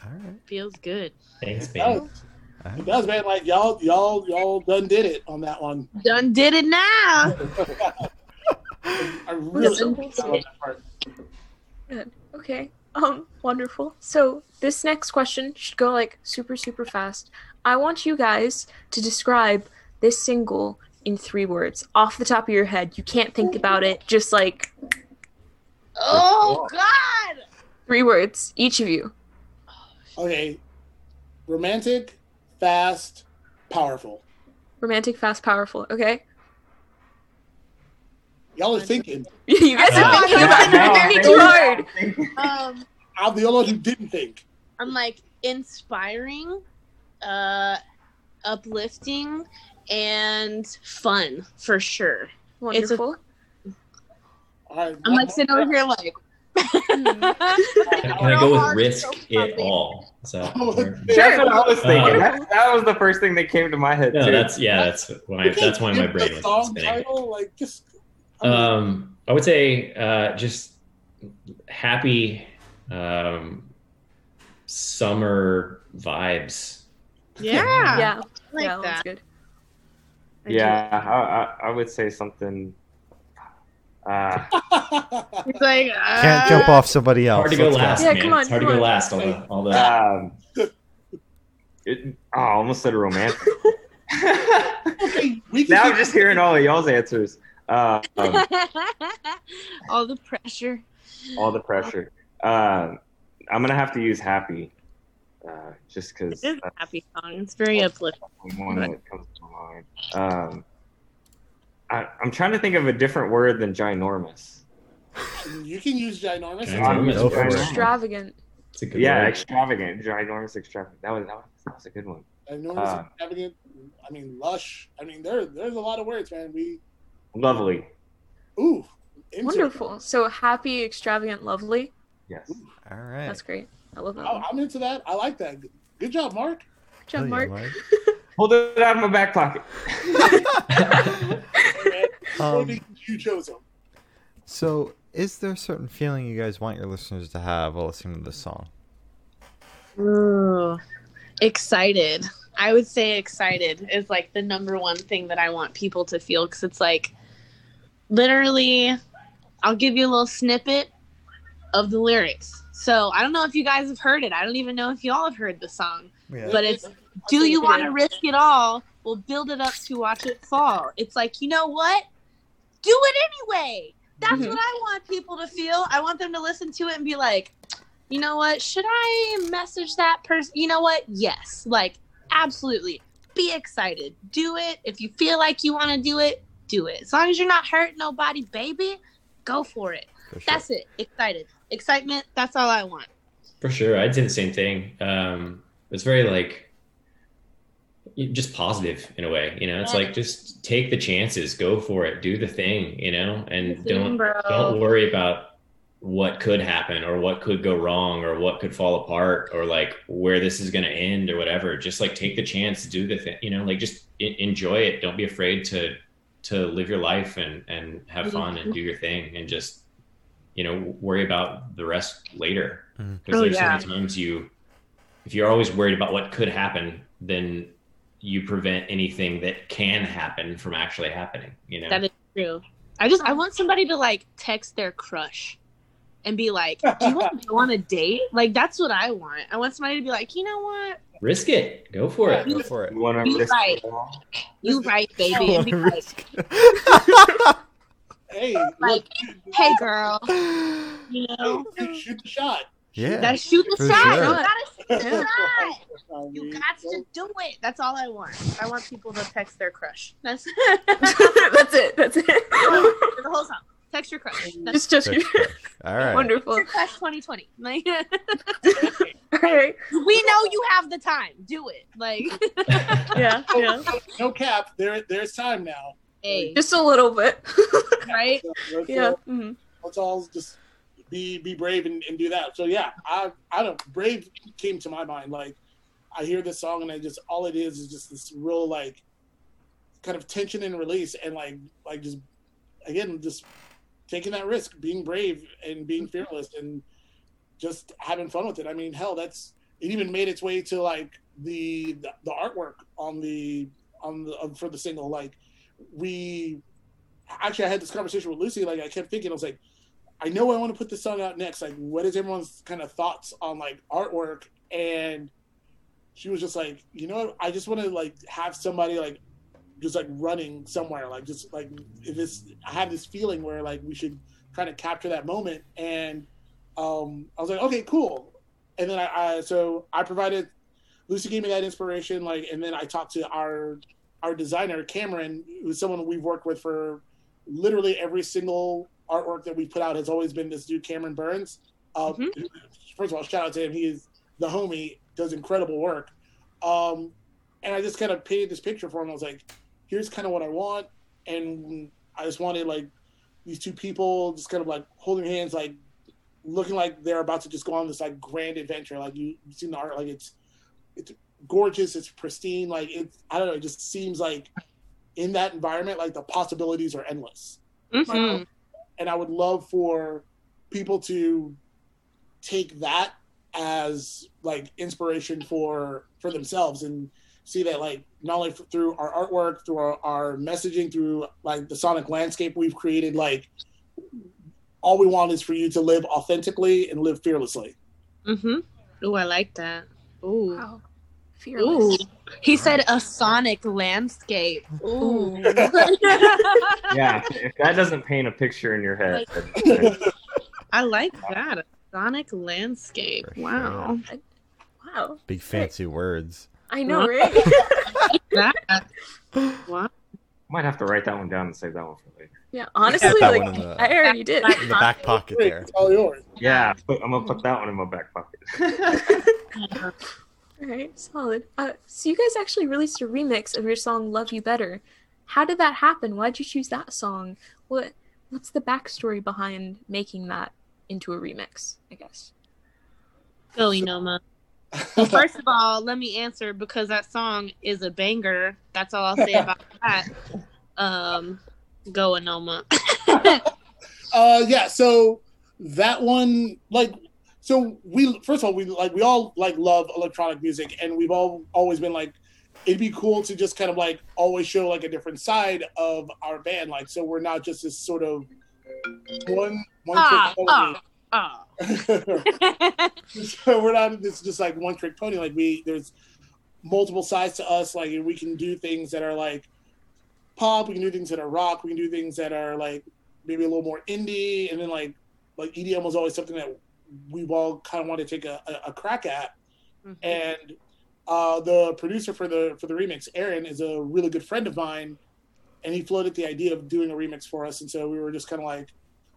All right. Feels good. Thanks, that man. was, it does man like y'all y'all y'all done did it on that one Done did it now. [LAUGHS] [LAUGHS] i really Done love did it. part. Good. Okay. Um, wonderful. So this next question should go like super, super fast. I want you guys to describe this single in three words off the top of your head. You can't think about it. Just like Oh God. three words, each of you. okay romantic fast powerful Romantic, fast, powerful. Okay. Y'all are thinking [LAUGHS] you guys are thinking about no, it I maybe too hard. Um, i'm the only one who didn't think I'm like inspiring, uh, uplifting, and fun for sure. Wonderful. all right I'm like sitting over here like. Can, can I go with risk it all? So that Oh, That's what I was thinking. Uh, that, that was the first thing that came to my head no, too. that's yeah, that's why that's why my brain was song spinning. title like just I mean, Um, I would say uh, just happy um, summer vibes. Yeah. yeah. I like yeah, that's that. good. I yeah, I, I, I would say something. Uh, [LAUGHS] It's like Can't uh, jump off somebody else. Hard to go Let's last, Yeah, man. come on, it's hard to go on. last. All the, all the um, [LAUGHS] it, oh, I almost said romantic. [LAUGHS] okay, we can now I'm just hearing all of y'all's answers. Uh, um, [LAUGHS] all the pressure. all the pressure. Um, I'm gonna have to use happy, uh, just because It is a happy song. It's very uplifting. the one that comes to mind. Um, I, I'm trying to think of a different word than ginormous. you can use ginormous Ginormous. Go for it. Extravagant. It's a good Yeah, word. extravagant, ginormous, extravagant. That was that was, that was a good one. ginormous Uh, extravagant i mean lush i mean there there's a lot of words man we Lovely. ooh into. Wonderful. So happy, extravagant, lovely. Yes. All right. That's great. I love that. I, I'm into that. I like that. Good- Good job, Mark. Good job, Hell yeah, Mark. [LAUGHS] Hold it out of my back pocket. [LAUGHS] Um, you chose him. so, is there a certain feeling you guys want your listeners to have while listening to this song? Ooh, excited. I would say excited is like the number one thing that I want people to feel because it's like literally, I'll give you a little snippet of the lyrics. So I don't know if you guys have heard it. I don't even know if y'all have heard the song, Yeah. but it's Do you want to risk it all? We'll build it up to watch it fall. It's like, you know what? Do it anyway. That's Mhm. what I want people to feel. I want them to listen to it and be like, you know what? Should I message that person? You know what? Yes. Like, absolutely. Be excited. Do it. If you feel like you want to do it, do it. As long as you're not hurting nobody, baby, go for it. For sure. That's it. Excited. Excitement. That's all I want. For sure, I'd say the same thing. Um, it's very like just positive in a way. You know, it's Yeah. like just take the chances, go for it, do the thing. You know, and don't bro. don't worry about what could happen or what could go wrong or what could fall apart or like where this is going to end or whatever. Just like take the chance, do the thing. You know, like just enjoy it. Don't be afraid to to live your life and and have fun and do your thing and just you know worry about the rest later Mhm. because Oh, there's yeah. so many times you if you're always worried about what could happen then you prevent anything that can happen from actually happening you know That is true. I just I want somebody to like text their crush and be like, "Do you want to go on a date?" Like that's what I want. I want somebody to be like, "You know what? Risk it go for it Go for it. You want to Be risk right. it all? You right, baby." And be like, Hey, Like, "Hey, girl, you know, look, shoot the shot. yeah. gotta shoot the shot. sure. You gotta shoot the shot. You got to do it. That's all I want. I want people to text their crush. That's [LAUGHS] [LAUGHS] That's it. That's it. the whole song. Text your crush. Just, just Text crush. All right. wonderful. your crush 2020. Like, [LAUGHS] All right. we know you have the time. Do it. Like, [LAUGHS] Yeah. [LAUGHS] Yeah. No, no cap. There, there's time now. hey, Just a little bit. right? So let's, yeah. uh, mhm. let's all just be be brave and, and do that. So yeah, I I don't brave came to my mind. Like I hear this song and I just all it is is just this real like kind of tension and release and like like just again just taking that risk, being brave and being fearless and just having fun with it. I mean, hell, that's it. Even made its way to like the the, the artwork on the on the um, for the single. Like we actually, I had this conversation with Lucy. Like I kept thinking, I was like, I know I want to put this song out next. Like, what is everyone's kind of thoughts on like artwork? And she was just like, you know? I just want to like have somebody like just like running somewhere, like just like if this. I have this feeling where like we should kind of capture that moment. And um, I was like, okay, cool. And then I, I so I provided Lucy gave me that inspiration, like, and then I talked to our our designer Cameron, who's someone we've worked with for literally every single artwork that we put out has always been this dude Cameron Burns. Uh, Mhm. First of all, shout out to him. He is the homie, does incredible work. Um, and I just kind of painted this picture for him. I was like, here's kind of what I want, and I just wanted like these two people just kind of like holding hands, like looking like they're about to just go on this like grand adventure. Like you, you've seen the art, like it's it's gorgeous, it's pristine. Like it's I don't know, it just seems like in that environment, like the possibilities are endless. Mhm. And I would love for people to take that as like inspiration for for themselves and see that like not only through our artwork through our, our messaging through like the sonic landscape we've created like all we want is for you to live authentically and live fearlessly Mm-hmm. Ooh, I like that. Ooh. Wow. Ooh. Fearless. He said a sonic landscape. Ooh. [LAUGHS] Yeah, if, if that doesn't paint a picture in your head, then- I like that. A sonic landscape. For Wow. Wow. Big fancy words. I know, Huh? right? [LAUGHS] That. Wow. might have to write that one down and save that one for later. yeah. Honestly, that like one in the- I already did. In the back pocket there. it's all yours Yeah, but I'm gonna put that one in my back pocket. [LAUGHS] All right, solid. Uh, so you guys actually released a remix of your song "Love You Better." How did that happen? Why'd you choose that song? What What's the backstory behind making that into a remix? I guess. Go, Anoma. Well, [LAUGHS] first of all, let me answer because that song is a banger. That's all I'll say about that. Um, go, Anoma. [LAUGHS] Uh, yeah. So that one, like, so we first of all we like we all like love electronic music, and we've all always been like, it'd be cool to just kind of like always show like a different side of our band, like so we're not just this sort of one one Ah, ah, ah. [LAUGHS] so we're not this just like one trick pony. Like we there's multiple sides to us. Like we can do things that are like pop. We can do things that are rock. We can do things that are like maybe a little more indie. And then like like EDM was always something that we've all kind of wanted to take a, a, a crack at. Mhm. And uh, the producer for the for the remix, Aaron, is a really good friend of mine, and he floated the idea of doing a remix for us. And so we were just kind of like,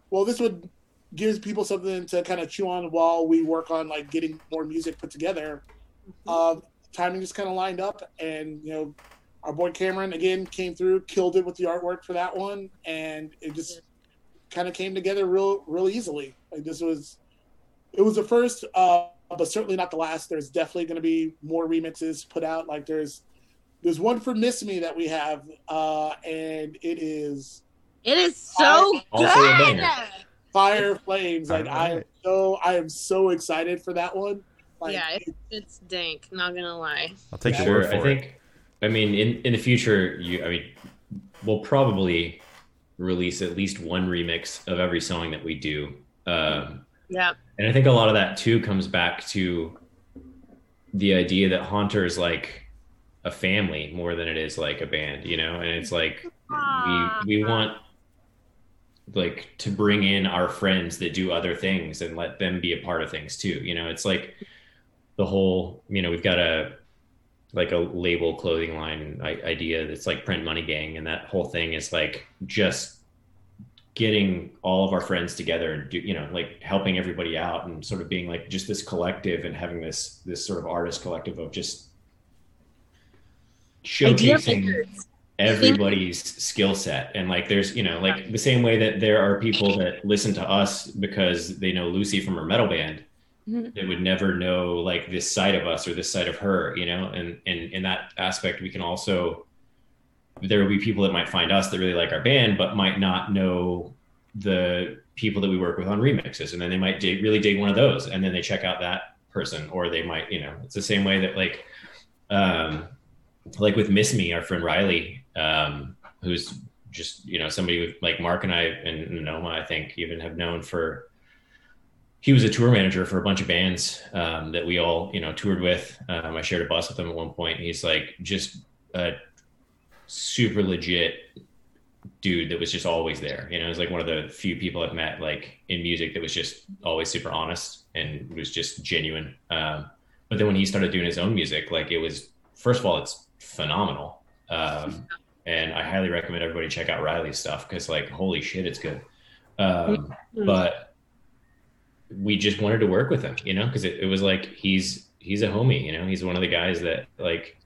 well, this would gives people something to kind of chew on while we work on like getting more music put together. Uh, timing just kind of lined up, and you know, our boy Cameron again came through, killed it with the artwork for that one, and it just kind of came together real, real easily. Like this was, it was the first, uh, but certainly not the last. There's definitely going to be more remixes put out. Like there's, there's one for Miss Me that we have, uh, and it is It is so Also a good. Banger. Fire Flames. Like I am so, I am so excited for that one. Like, yeah, it, it's dank. Not gonna lie. I'll take your sure. word for I think. I mean, in in the future, you. I mean, we'll probably release at least one remix of every song that we do. Um, Yeah. and I think a lot of that too comes back to the idea that Haunter is like a family more than it is like a band, you know. And it's like we we want like to bring in our friends that do other things and let them be a part of things too. You know, it's like the whole. You know, we've got a like a label clothing line idea that's like print money gang and that whole thing is like just getting all of our friends together and do you know like helping everybody out and sort of being like just this collective and having this this sort of artist collective of just showcasing everybody's skill set. And like there's you know like the same way that there are people that listen to us because they know lucy from her metal band Mhm. they would never know like this side of us or this side of her you know? And and in that aspect we can also there will be people that might find us that really like our band but might not know the people that we work with on remixes. And then they might dig, really dig one of those and then they check out that person or they might you know it's the same way that like um like with miss me our friend riley um who's just you know somebody like mark and i and Anoma i think even have known for he was a tour manager for a bunch of bands um, that we all you know toured with. Um, i shared a bus with him at one point he's like just a super legit dude that was just always there. You know it was like one of the few people i've met like in music that was just always super honest and was just genuine. Um, but then when he started doing his own music like it was first of all it's phenomenal um, and i highly recommend everybody check out riley's stuff because like holy shit it's good um, but we just wanted to work with him, you know, because it, it was like he's he's a homie, you know, he's one of the guys that like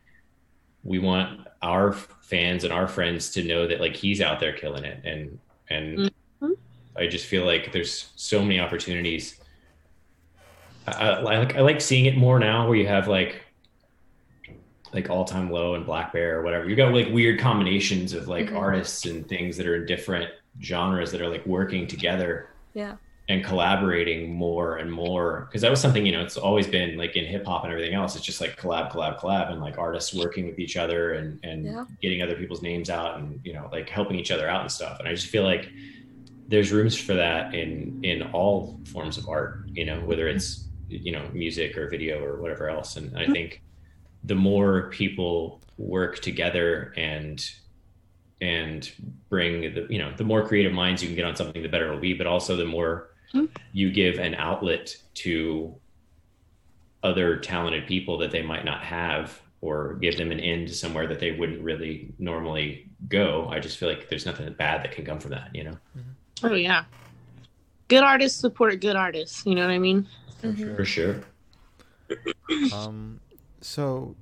we want our fans and our friends to know that like he's out there killing it, and and Mhm. I just feel like there's so many opportunities. I, I, I like I like seeing it more now, where you have like like all time low and black bear or whatever. you've got like weird combinations of like Mhm. artists and things that are in different genres that are like working together Yeah. and collaborating more and more because that was something you know it's always been like in hip hop and everything else it's just like collab collab collab and like artists working with each other and and Yeah. getting other people's names out and you know like helping each other out and stuff and i just feel like there's rooms for that in in all forms of art you know whether it's you know music or video or whatever else and i think the more people work together and and bring the you know the more creative minds you can get on something the better it'll be but also the more Mhm. you give an outlet to other talented people that they might not have or give them an end somewhere that they wouldn't really normally go i just feel like there's nothing bad that can come from that you know Oh yeah. Good artists support good artists. You know what I mean? For Mhm. sure. for sure [CLEARS THROAT] Um, so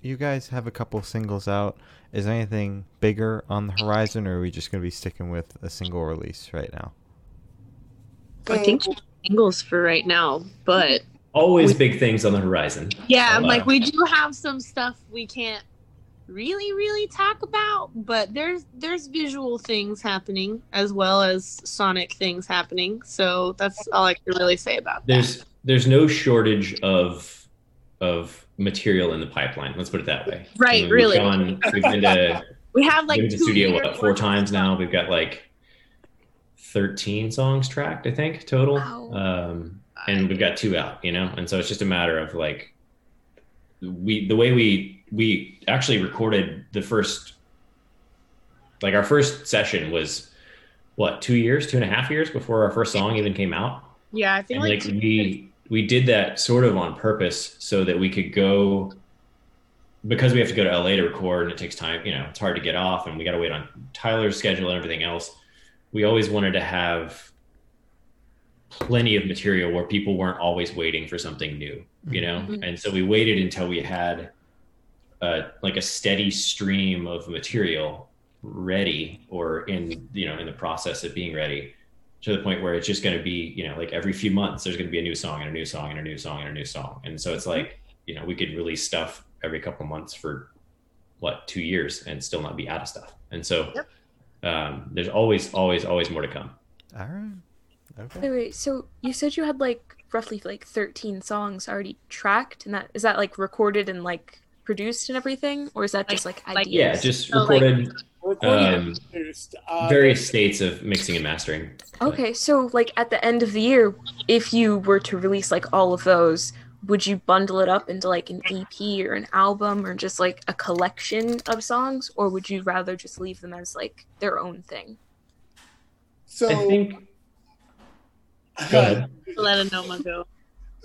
you guys have a couple singles out. Is anything bigger on the horizon, or are we just going to be sticking with a single release right now? I think singles for right now, but always big things on the horizon yeah, wow. like uh, we do have some stuff we can't really really talk about, but there's there's visual things happening as well as sonic things happening. So that's all I can really say about that. there's there's no shortage of of material in the pipeline. Let's put it that way. Right, really. gone- we've been to [LAUGHS] We have like been to studio what four times now. we've got like 13 songs tracked i think total. Wow. um and we've got two out you know? And so it's just a matter of like we the way we we actually recorded the first like our first session was what two years two and a half years before our first song even came out? Yeah, I think like, like we we did that sort of on purpose so that we could go because we have to go to LA to record and it takes time, you know, it's hard to get off and we got to wait on Tyler's schedule and everything else. We always wanted to have plenty of material where people weren't always waiting for something new, you know? Mhm. And so we waited until we had uh, like a steady stream of material ready or in, you know, in the process of being ready to the point where it's just going to be, you know, like every few months, there's going to be a new song and a new song and a new song and a new song. And so it's like, you know, we could release stuff every couple months for what, two years and still not be out of stuff. And so um, there's always, always, always more to come. All right. Okay. Wait, wait. So you said you had like roughly like 13 songs already tracked, and that is that like recorded and like produced and everything, or is that just like, like- ideas? Yeah, just So, like- recorded Recording Um, produced. Uh, various states of mixing and mastering. Okay, so like at the end of the year, if you were to release like all of those, would you bundle it up into like an EP or an album or just like a collection of songs, or would you rather just leave them as like their own thing? So I think, go ahead. let Anoma go.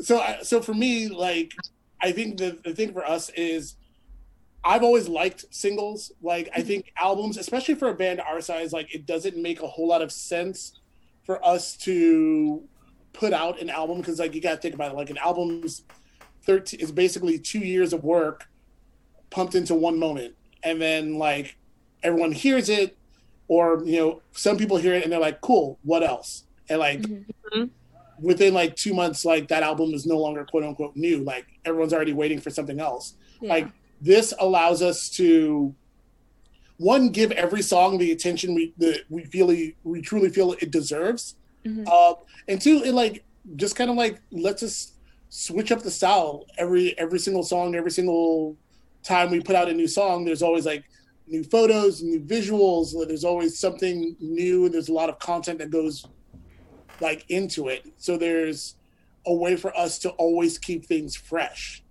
so so for me like i think the, the thing for us is I've always liked singles. Like I think albums, especially for a band our size, like it doesn't make a whole lot of sense for us to put out an album because like you got to think about it. Like an album's thirteen is basically two years of work pumped into one moment, and then like everyone hears it, or you know some people hear it and they're like, "Cool, what else?" And like Mhm. within like two months, like that album is no longer quote unquote new. Like everyone's already waiting for something else Yeah. like this allows us to one give every song the attention we that we feel we truly feel it deserves. Mhm. uh, and two it like just kind of like lets us switch up the style. Every every single song every single time we put out a new song there's always like new photos new visuals there's always something new there's a lot of content that goes like into it. So there's a way for us to always keep things fresh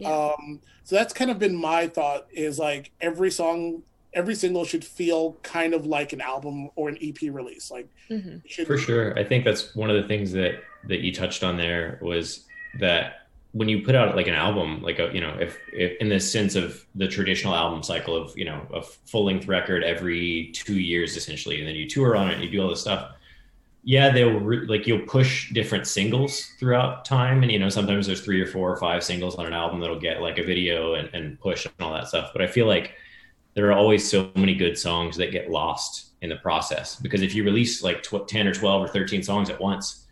Yeah. um so that's kind of been my thought is like every song every single should feel kind of like an album or an ep release like Mhm. should For sure. I think that's one of the things that that you touched on there was that when you put out like an album, like a you know, if, if in the sense of the traditional album cycle of you know a full length record every two years essentially, and then you tour on it, and you do all this stuff. Yeah, they'll re- like you'll push different singles throughout time, and you know sometimes there's three or four or five singles on an album that'll get like a video and, and push and all that stuff. But I feel like there are always so many good songs that get lost in the process because if you release like tw- 10 or 12 or 13 songs at once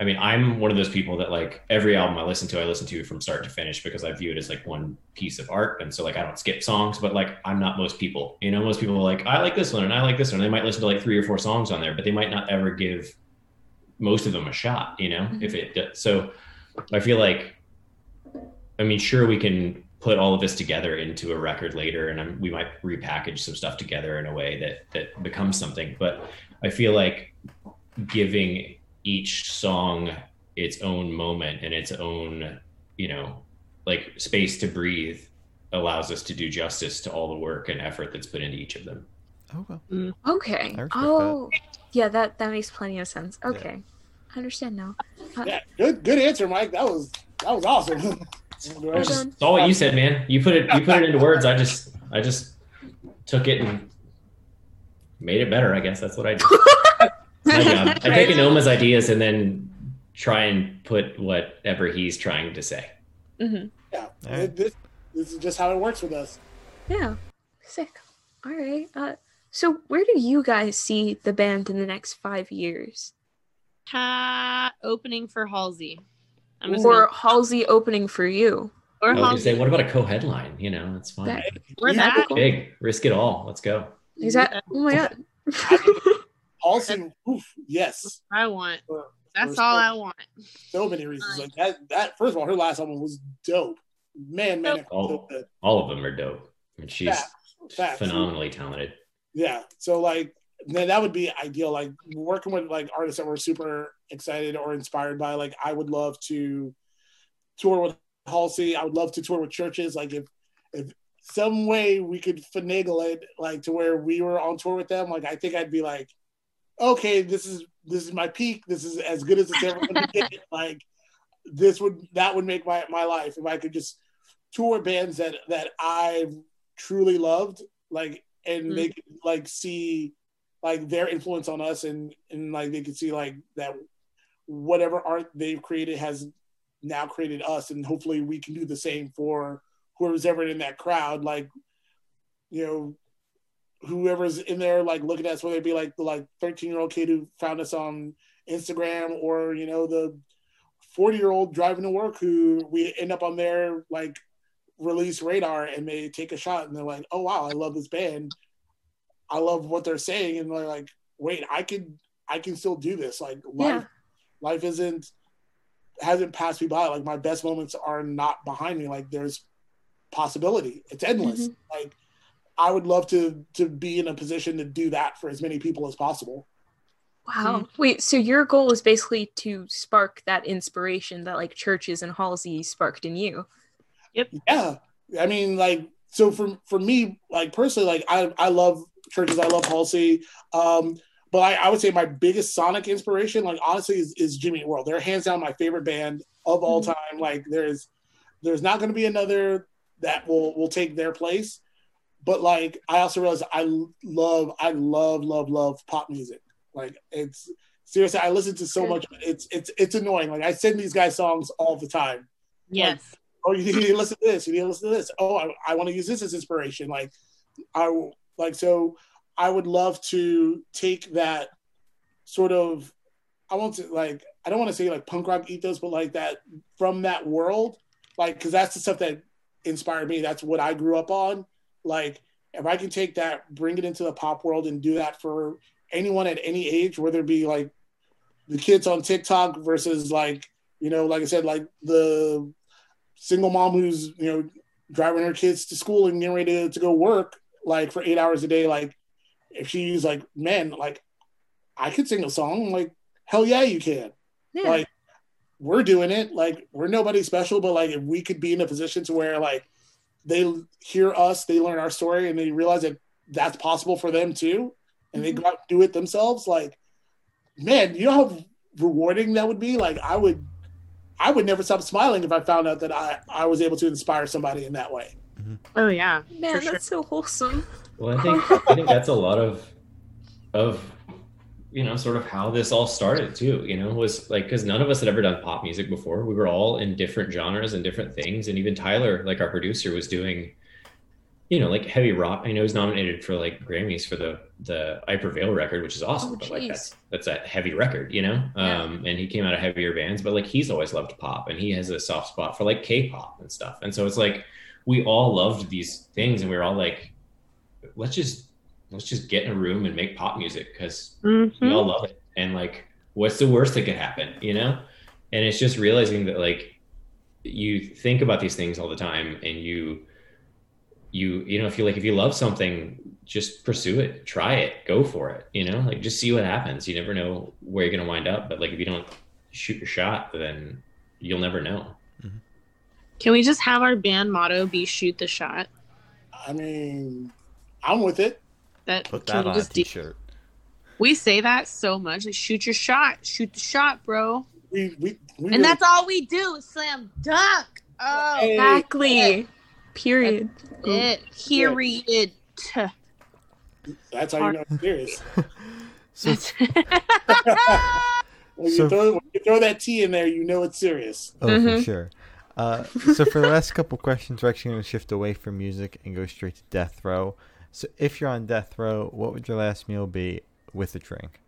i mean i'm one of those people that like every album i listen to i listen to from start to finish because i view it as like one piece of art. And so like i don't skip songs but like i'm not most people. You know most people are like i like this one and i like this one. They might listen to like three or four songs on there but they might not ever give most of them a shot you know mm-hmm. if it does. so i feel like i mean sure we can put all of this together into a record later and I'm, we might repackage some stuff together in a way that that becomes something but i feel like giving each song its own moment and its own you know like space to breathe allows us to do justice to all the work and effort that's put into each of them Oh well. Okay. I respect Oh, yeah. That that makes plenty of sense. Okay, I understand now. Uh, yeah good good answer mike that was that was awesome Well It's done. all what you said man you put it you put it into words i just i just took it and made it better i guess that's what i do [LAUGHS] my [LAUGHS] job. I take Anoma's ideas and then try and put whatever he's trying to say. mhm. yeah All right. this, this is just how it works with us Yeah. Sick. All right. Uh, so where do you guys see the band in the next five years? Ha, opening for Halsey. I'm just Or gonna- Halsey opening for you? or I was gonna Halsey. say, what about a co-headline? You know, that's fine. That- We're You- that. Big, risk it all. Let's go. Is that? Oh my [LAUGHS] god. Also oof, yes I want. for- That's for all so- I want. so many reasons like that that first of all her last album was dope man man it was so Oh. All of them are dope. I mean, she's Facts, facts. phenomenally talented. Yeah. So like then that would be ideal. Like working with like artists that we're super excited or inspired by. Like I would love to tour with Halsey. I would love to tour with CHVRCHES. Like if if some way we could finagle it like to where we were on tour with them, like I think I'd be like, okay, this is this is my peak. This is as good as it's ever gonna [LAUGHS] get. Like this would that would make my my life if I could just tour bands that that I've truly loved, like and mm-hmm. they could like see like their influence on us and and like they could see like that whatever art they've created has now created us and hopefully we can do the same for whoever's ever in that crowd like you know whoever's in there like looking at us whether it be like the like 13 year old kid who found us on instagram or you know the 40 year old driving to work who we end up on their like release radar and they take a shot and they're like oh wow i love this band. I love what they're saying. And they're like wait i can i can still do this. Like life Yeah. life isn't hasn't passed me by. Like my best moments are not behind me. Like there's possibility. It's endless. Mm-hmm. Like i would love to to be in a position to do that for as many people as possible Wow. Wait, so your goal is basically to spark that inspiration that like CHVRCHES and Halsey sparked in you. Yep. Yeah i mean like so for for me like personally like i i love CHVRCHES i love halsey um but I, I would say my biggest sonic inspiration like honestly is, is jimmy world they're hands down my favorite band of all time like there's there's not going to be another that will will take their place. But like I also realize I love I love love love pop music. Like it's seriously I listen to so much. It's it's it's annoying. Like I send these guys songs all the time. Yes. Like, oh, you need to listen to this. You need to listen to this. Oh, I, I want to use this as inspiration. Like I like so. I would love to take that sort of. I want to like. I don't want to say like punk rock ethos, but like that from that world, like because that's the stuff that inspired me. That's what I grew up on. Like if I can take that, bring it into the pop world, and do that for anyone at any age, whether it be like the kids on TikTok versus like you know, like I said, like the single mom who's you know driving her kids to school and getting ready to, to go work like for eight hours a day like if she's like man like i could sing a song like hell yeah you can Yeah. like we're doing it like we're nobody special but like if we could be in a position to where like they hear us they learn our story and they realize that that's possible for them too and they mm-hmm. go out and do it themselves like man you know how rewarding that would be like i would i would never stop smiling if i found out that i i was able to inspire somebody in that way mm-hmm. Oh yeah. Man, for sure. that's so wholesome. Well, I think I think that's a lot of of you know sort of how this all started too. You know, was like because none of us had ever done pop music before. We were all in different genres and different things, and even Tyler, like our producer, was doing you know like heavy rock. I know he's nominated for like Grammys for the the I Prevail record, which is awesome. Oh, but like that's that's a heavy record, you know. Yeah. Um, and he came out of heavier bands, but like he's always loved pop, and he has a soft spot for like K-pop and stuff. And so it's like we all loved these things, and we were all like, let's just let's just get in a room and make pop music because Mhm. we all love it. And like, what's the worst that could happen, you know? And it's just realizing that like you think about these things all the time, and you you you know if you like if you love something just pursue it try it go for it you know like just see what happens you never know where you're going to wind up but like if you don't shoot your shot then you'll never know Can we just have our band motto be "Shoot the shot"? i mean i'm with it That Put that we on a just do- t-shirt. We say that so much. Like, shoot your shot, shoot the shot, bro. we we, we And really- that's all we do is slam dunk. Oh, Hey, Exactly. Period. it. Period. that's how you know it's serious [LAUGHS] So [LAUGHS] when, So- you throw, when you throw that T in there, you know it's serious. Oh, for Mhm. sure. Uh, so for the last couple questions, we're actually going to shift away from music and go straight to death row. So if you're on death row, what would your last meal be with a drink?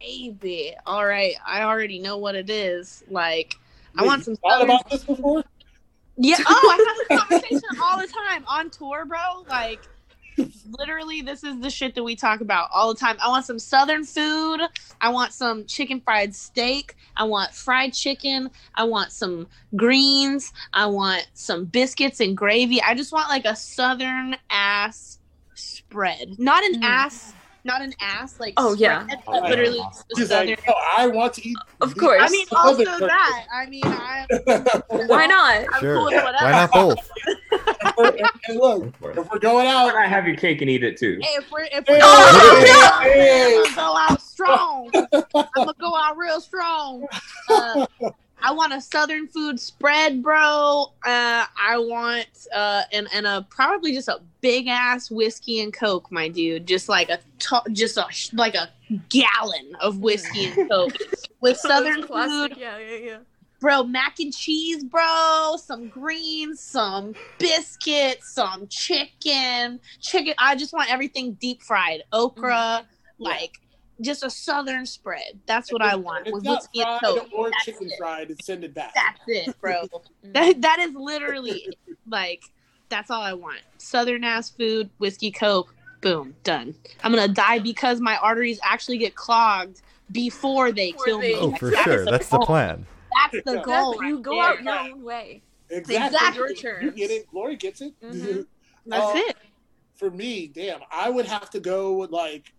Baby. All right. I already know what it is. Like, I want some thought southern about this before? Yeah. Oh, I have this conversation all the time on tour, bro. Like, literally, this is the shit that we talk about all the time. I want some southern food. I want some chicken fried steak. I want fried chicken. I want some greens. I want some biscuits and gravy. I just want like a southern ass spread, not an Mm. ass, not an ass like. Oh, yeah. spread, Oh, but yeah. literally She's southern. like, no, I want to eat. Of course. I mean, also that. I mean, I. [LAUGHS] Why not? I'm Sure. cool with whatever. Why not both? [LAUGHS] and, and look, Go for it. if we're going out, I have your cake and eat it too? If we're if we're Oh, hey, I'm gonna go out strong. I'm gonna go out real strong. Uh, I want a southern food spread, bro. Uh, I want uh, and and a probably just a big ass whiskey and coke, my dude. Just like a just a like a gallon of whiskey and coke [LAUGHS] with southern food, Yeah, yeah, yeah. Bro. Mac and cheese, bro. Some greens, some biscuits, some chicken, chicken. I just want everything deep fried, okra, mm-hmm. like just a southern spread. That's what I want It's with not whiskey fried coke. or That's chicken it. fried. It's send it back. That's it, bro. [LAUGHS] that that is literally like that's all I want. Southern ass food, whiskey, coke, boom, done. I'm gonna die because my arteries actually get clogged before they Before kill they- me. Oh, for That sure. That's the plan. That's the goal. That's- you go there. out your own way. Exactly. Exactly. Your You get it. Glory gets it. Mhm. [LAUGHS] That's Uh, it. For me, damn, I would have to go with like.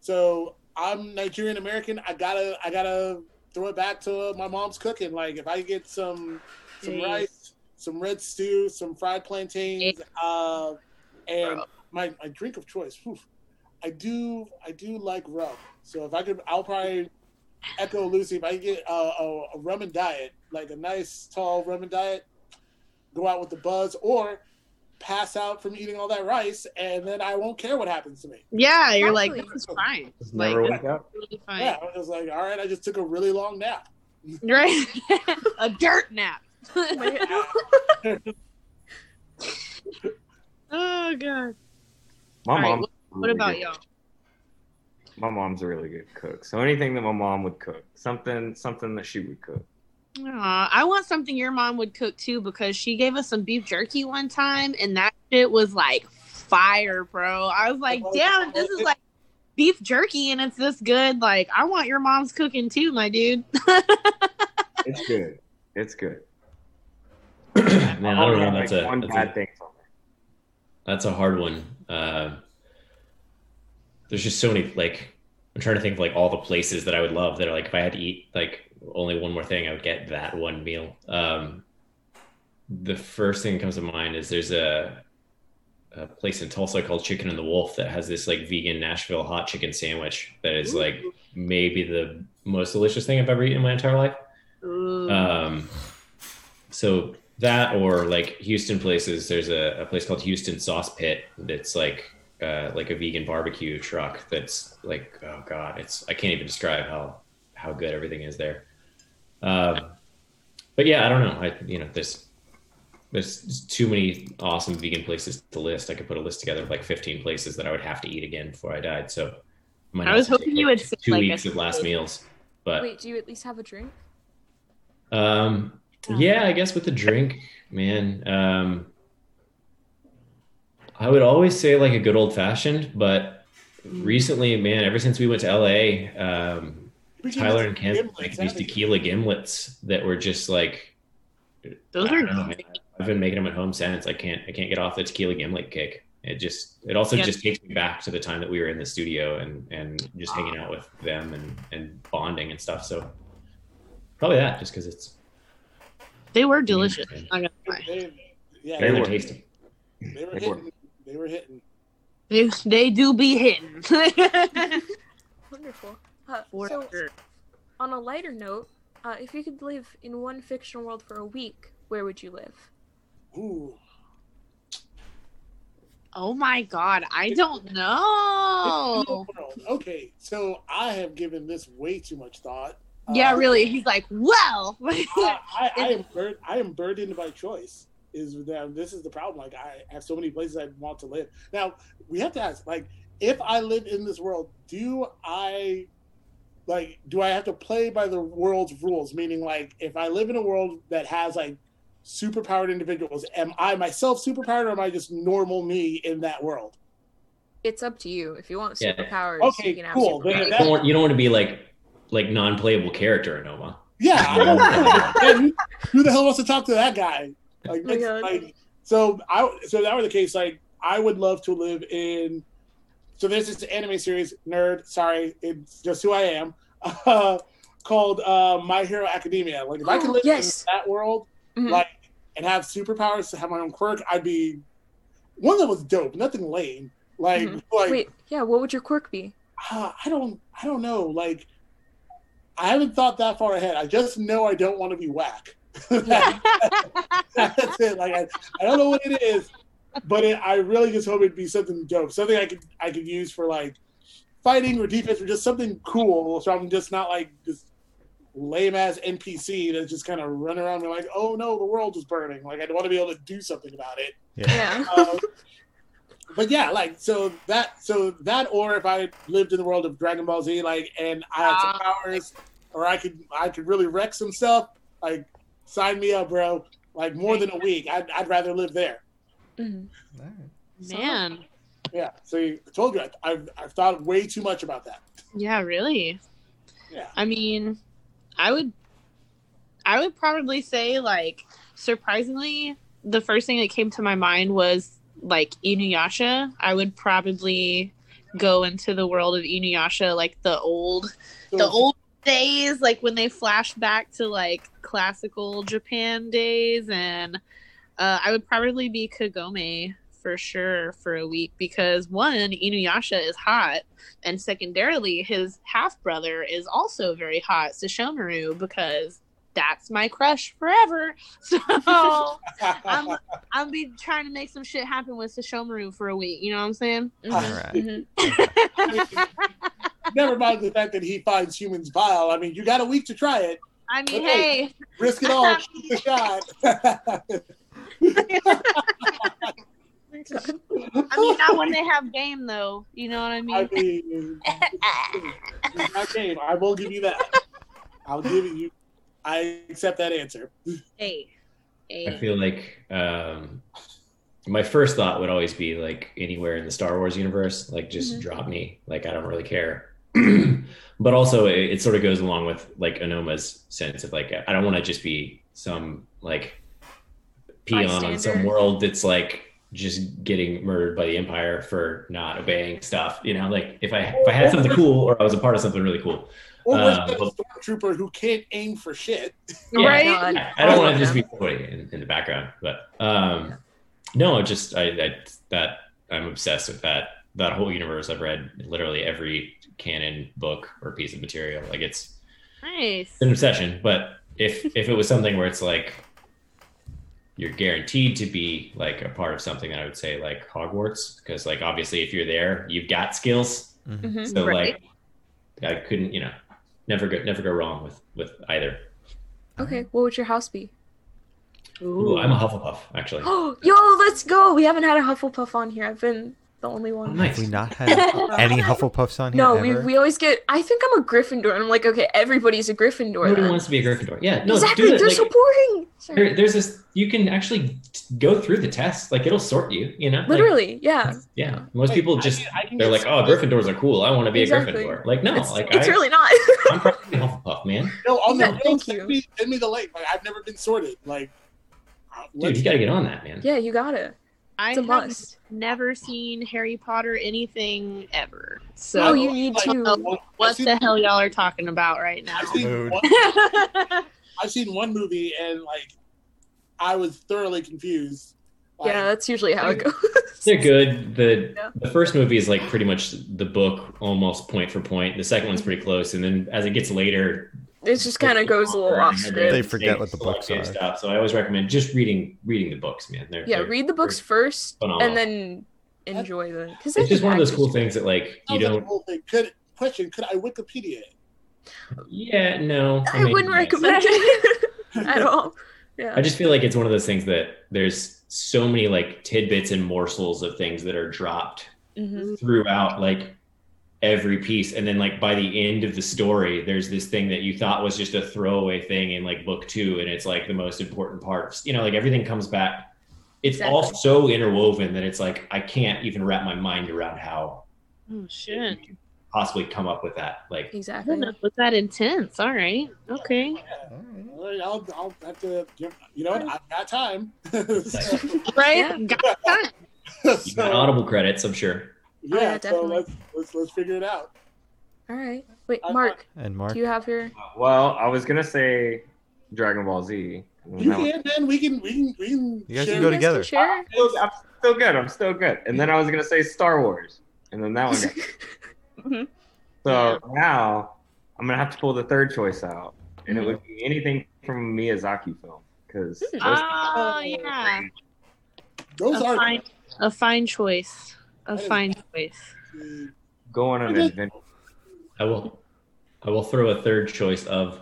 So I'm Nigerian American. I gotta, I gotta throw it back to my mom's cooking. Like if I get some, some Jeez. rice, some red stew, some fried plantains, uh, and Bro. my, my drink of choice. whew, I do, I do like rum. So if I could, I'll probably echo Lucy. If I get uh, a, a rum and diet, like a nice tall rum and diet, go out with the buzz, or pass out from eating all that rice, and then I won't care what happens to me. Yeah, you're like, Exactly. this is fine. Just Like, never wake up. really fine. Yeah, I was like, all right, I just took a really long nap. [LAUGHS] Right? a dirt nap. [LAUGHS] oh god. My All right, mom. what- What about y'all? My mom's a really good cook. So anything that my mom would cook, something something that she would cook. Aw, I want something your mom would cook too because she gave us some beef jerky one time and that shit was like fire, bro. I was like, damn, [LAUGHS] this is like beef jerky and it's this good. Like, I want your mom's cooking too, my dude. [LAUGHS] It's good. It's good. [CLEARS THROAT] Man, I don't know. That's a that's bad a, thing on there. that's a hard one. Uh, there's just so many like I'm trying to think of like all the places that I would love that are like if I had to eat like only one more thing, I would get that one meal. Um, the first thing that comes to mind is there's a a place in Tulsa called Chicken and the Wolf that has this like vegan Nashville hot chicken sandwich that is like maybe the most delicious thing I've ever eaten in my entire life. Ooh. Um, so that or like Houston places, there's a, a place called Houston Sauce Pit that's like uh, like a vegan barbecue truck that's like oh god, it's I can't even describe how how good everything is there. Um, but yeah, I don't know. I you know there's there's too many awesome vegan places to list. I could put a list together of like 15 places that I would have to eat again before I died. So might I was hoping you like, would say, two like, a weeks of last steak. meals, but Wait, do you at least have a drink? um, yeah, I guess with the drink, man. Um, I would always say like a good old fashioned, but recently, man, ever since we went to LA, um, Tyler and Ken like these tequila gimlets that were just like Those are. Know, I've been making them at home since. I can't I can't get off the tequila gimlet kick. It just it also Yeah. just takes me back to the time that we were in the studio and and just hanging out with them and and bonding and stuff. So probably that, just because it's they were delicious. Yeah. Not gonna lie. They, yeah, They they, were. tasty. they were They were. They were hitting. They, they do be hitting. [LAUGHS] Wonderful. Uh, so, sure. on a lighter note, uh, if you could live in one fictional world for a week, where would you live? Ooh. Oh my god, I don't know. Okay, so I have given this way too much thought. Yeah, Uh, really. He's like, well. [LAUGHS] I, I, I am bur- I am burdened by choice. Is that this is the problem? Like I have so many places I want to live. Now we have to ask, like, if I live in this world, do I like do I have to play by the world's rules? Meaning, like, if I live in a world that has like superpowered individuals, am I myself superpowered, or am I just normal me in that world? It's up to you. If you want Yeah. superpowers, Okay, you can have cool. superpowers. You don't, want, you don't want to be like like non-playable character in Noma. Yeah, I don't [LAUGHS] know. Man, who the hell wants to talk to that guy? Like, Oh it's like so. I so that were the case. Like, I would love to live in. So there's this anime series, nerd. Sorry, it's just who I am. Uh, [LAUGHS] called uh, My Hero Academia. Like, if I could live Yes. in that world, Mhm. like, and have superpowers to have my own quirk, I'd be one that was dope. Nothing lame. Like, Mhm. like Wait, yeah, what would your quirk be? uh, I don't I don't know. Like I haven't thought that far ahead. I just know I don't want to be whack. [LAUGHS] That's it. Like I, I don't know what it is, but it, I really just hope it'd be something dope, something I could I could use for like fighting or defense or just something cool. So I'm just not like this lame ass NPC that's just kind of running around and like, oh no, the world is burning. Like I'd want to be able to do something about it. Yeah. Um, [LAUGHS] but yeah, like so that so that or if I lived in the world of Dragon Ball Z, like and I had some Ah. powers, or I could I could really wreck some stuff, like sign me up, bro. Like more than a week, I'd, I'd rather live there. Mhm. Man. Yeah. So I told you, I, I've I've thought way too much about that. Yeah, really. Yeah. I mean, I would I would probably say like surprisingly the first thing that came to my mind was like Inuyasha. I would probably go into the world of Inuyasha like the old So, the old days like when they flash back to like classical Japan days and uh, I would probably be Kagome for sure for a week because one Inuyasha is hot and secondarily his half brother is also very hot Sesshomaru because that's my crush forever. [LAUGHS] So [LAUGHS] I'm I'm be trying to make some shit happen with Sesshomaru for a week. You know what I'm saying? Mhm, All right. mhm. [LAUGHS] Never mind the fact that he finds humans vile. I mean, you got a week to try it. I mean, Okay. hey, Risk it all. Shoot the shot. [LAUGHS] I mean, not when they have game though. You know what I I mean? mean, not game. I will give you that. I'll give it you. I accept that answer. hey, I feel like um, my first thought would always be like anywhere in the Star Wars universe, like just Mhm. drop me. Like I don't really care. [CLEARS THROAT] but also, it, it sort of goes along with like Anoma's sense of like I don't want to just be some like peon on some world that's like just getting murdered by the Empire for not obeying stuff. You know, like if I if I had something cool or I was a part of something really cool. Or was that a stormtrooper who can't aim for shit? Yeah. Right? I, I don't want to just be somebody in, in the background, but um, no, just I, I that I'm obsessed with that that whole universe. I've read literally every canon book or piece of material. Like it's Nice. an obsession. But if if it was something where it's like you're guaranteed to be like a part of something, then I would say like Hogwarts, because like obviously if you're there, you've got skills. Mhm. Mhm. So Right. like I couldn't, you know, never go never go wrong with with either. Okay, what would your house be? Ooh, I'm a Hufflepuff actually. Oh, [GASPS] yo, let's go! We haven't had a Hufflepuff on here. I've been the only Oh, one. nice. Have we not had [LAUGHS] any Hufflepuffs on here? No, we, ever? we always get. I think I'm a Gryffindor, and I'm like, okay, everybody's a Gryffindor. Nobody then. wants to be a Gryffindor. Yeah, no, exactly, do it. they're Like, so boring. There, there's this. You can actually go through the test. Like it'll sort you. You know. Like, Literally, yeah. yeah. Most Like, people I just can- I can they're get like, oh. Gryffindors are cool. I want to be Exactly. a Gryffindor. Like no, it's like it's I, really not. I'm probably Hufflepuff, man. [LAUGHS] No, on the Yeah, real, thank send you. me, send me the link. Like I've never been sorted. Like, Dude, you got to get on that, man. yeah, you got it. I It's a have must. never seen Harry Potter anything ever. So Oh, you need to. I've what the hell y'all are talking about right now? I've seen, one, [LAUGHS] I've seen one movie and like I was thoroughly confused. Like, Yeah, that's usually how it goes. [LAUGHS] They're good. The Yeah. the first movie is like pretty much the book, almost point for point. The second one's mm-hmm. pretty close, and then as it gets later, It just kind of goes a little off script. They forget what the books Selective are. Stuff. So I always recommend just reading reading the books, man. They're, Yeah, they're- read the books first, phenomenal. and then enjoy the. Because It's just one of those cool things that like you sounds don't. Could question? Could I Wikipedia it? Yeah, no. I mean, wouldn't recommend it [LAUGHS] at all. Yeah. I just feel like it's one of those things that there's so many like tidbits and morsels of things that are dropped hmm throughout like every piece and then like by the end of the story there's this thing that you thought was just a throwaway thing in like book two and it's like the most important part you know like everything comes back it's all so interwoven that it's like i can't even wrap my mind around how Oh shit! you could possibly come up with that like Exactly. don't. Was that intense? All right. Okay. All right, I'll, I'll have to. give, You know what? I've got time. [LAUGHS] Right. Yeah. Got time. you got so, audible credits i'm sure yeah, yeah, so definitely. let's let's let's figure it out. All right. Wait, I- Mark, And Mark, do you have your? Well, I was gonna say Dragon Ball Z. You that was- can, man. We can we can we can. You guys share can go You guys together. Share. I'm still, I'm still good. I'm still good. And then I was gonna say Star Wars, and then that one. Got... [LAUGHS] Mhm. So now I'm gonna have to pull the third choice out, and it Mhm. would be anything from a Miyazaki film because. Oh yeah. Those A are fine, a fine choice. A fine choice. go on an adventure. i will i will throw a third choice of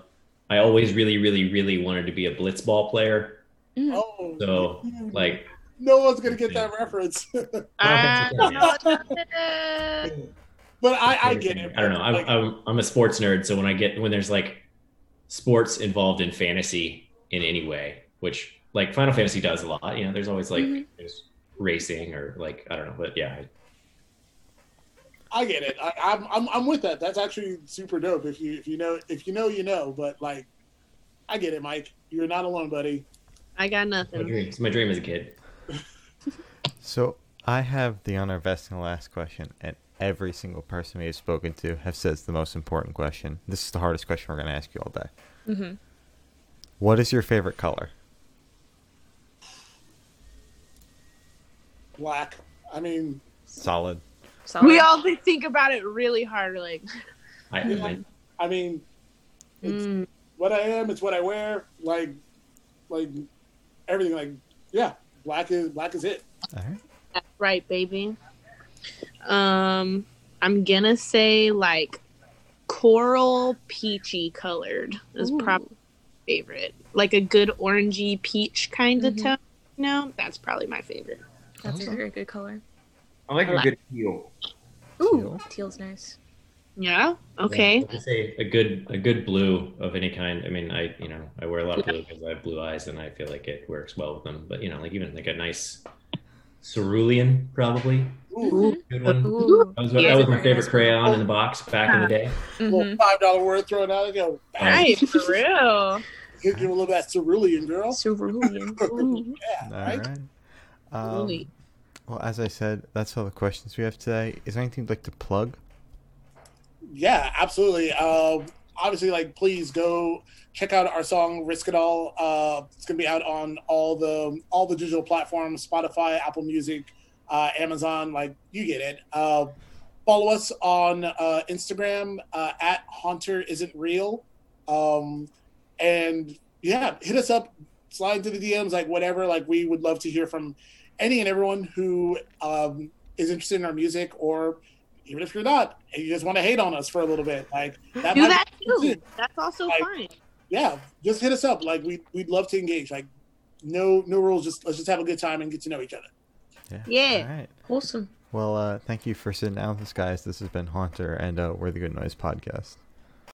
i always really really really wanted to be a blitzball player Oh, so like no one's gonna get that reference. I okay. don't know about it. but I I get it. I don't know. I'm, I'm I'm a sports nerd, so when I get when there's like sports involved in fantasy in any way, which like Final Fantasy does a lot. You know, there's always like Mhm. there's racing or like I don't know, but yeah, I get it. I, I'm, I'm I'm with that. That's actually super dope. If you if you know if you know you know. But like, I get it, Mike. You're not alone, buddy. I got nothing. my nothing. dream. It's my dream as a kid. [LAUGHS] So I have the honor of asking the last question, and every single person we have spoken to have said it's the most important question. This is the hardest question we're going to ask you all day. Mm-hmm. What is your favorite color? Black. I mean, Solid. solid. We all think about it really hard. Like, [LAUGHS] I, Yeah. I I mean, it's, mm, what I am. It's what I wear. Like, like everything. Like, yeah, black is black is it. All right. That's right, baby. Um, I'm gonna say like coral peachy colored is Ooh. probably my favorite. Like a good orangey peach kind of Mhm. tone. You know, that's probably my favorite. That's a very good color. I like a good teal. Ooh, Teal. teal's nice. Yeah. Okay. Yeah, I say a good a good blue of any kind. I mean, I you know I wear a lot of blue because I have blue eyes, and I feel like it works well with them. But you know, like even like a nice cerulean, probably Ooh, good one. Ooh. That was, Yeah, that was my favorite nice. crayon in the box back in the day. little Mhm. five dollar word thrown out. Go, Right, for [LAUGHS] real. give you a little bit of cerulean, girl. Cerulean. [LAUGHS] Ooh. Yeah, All right. right. Um, well, as I said, that's all the questions we have today. Is there anything you'd like to plug? Yeah, absolutely. Um, obviously, like, please go check out our song "Risk It All." Uh, it's gonna be out on all the all the digital platforms: Spotify, Apple Music, uh, Amazon. Like, you get it. Uh, follow us on uh, Instagram uh, at Haunter Isn't Real, um, and yeah, hit us up, slide into the DMs, like whatever. Like, we would love to hear from any and everyone who um, is interested in our music or even if you're not and you just want to hate on us for a little bit like that Do that too. good. That's also Like- fine. yeah just hit us up like we, we'd love to engage like no no rules just let's just have a good time and get to know each other Yeah. yeah. All right. Awesome. Well, uh, thank you for sitting down with us, guys. This has been Haunter, and uh, we're the Good Noise Podcast.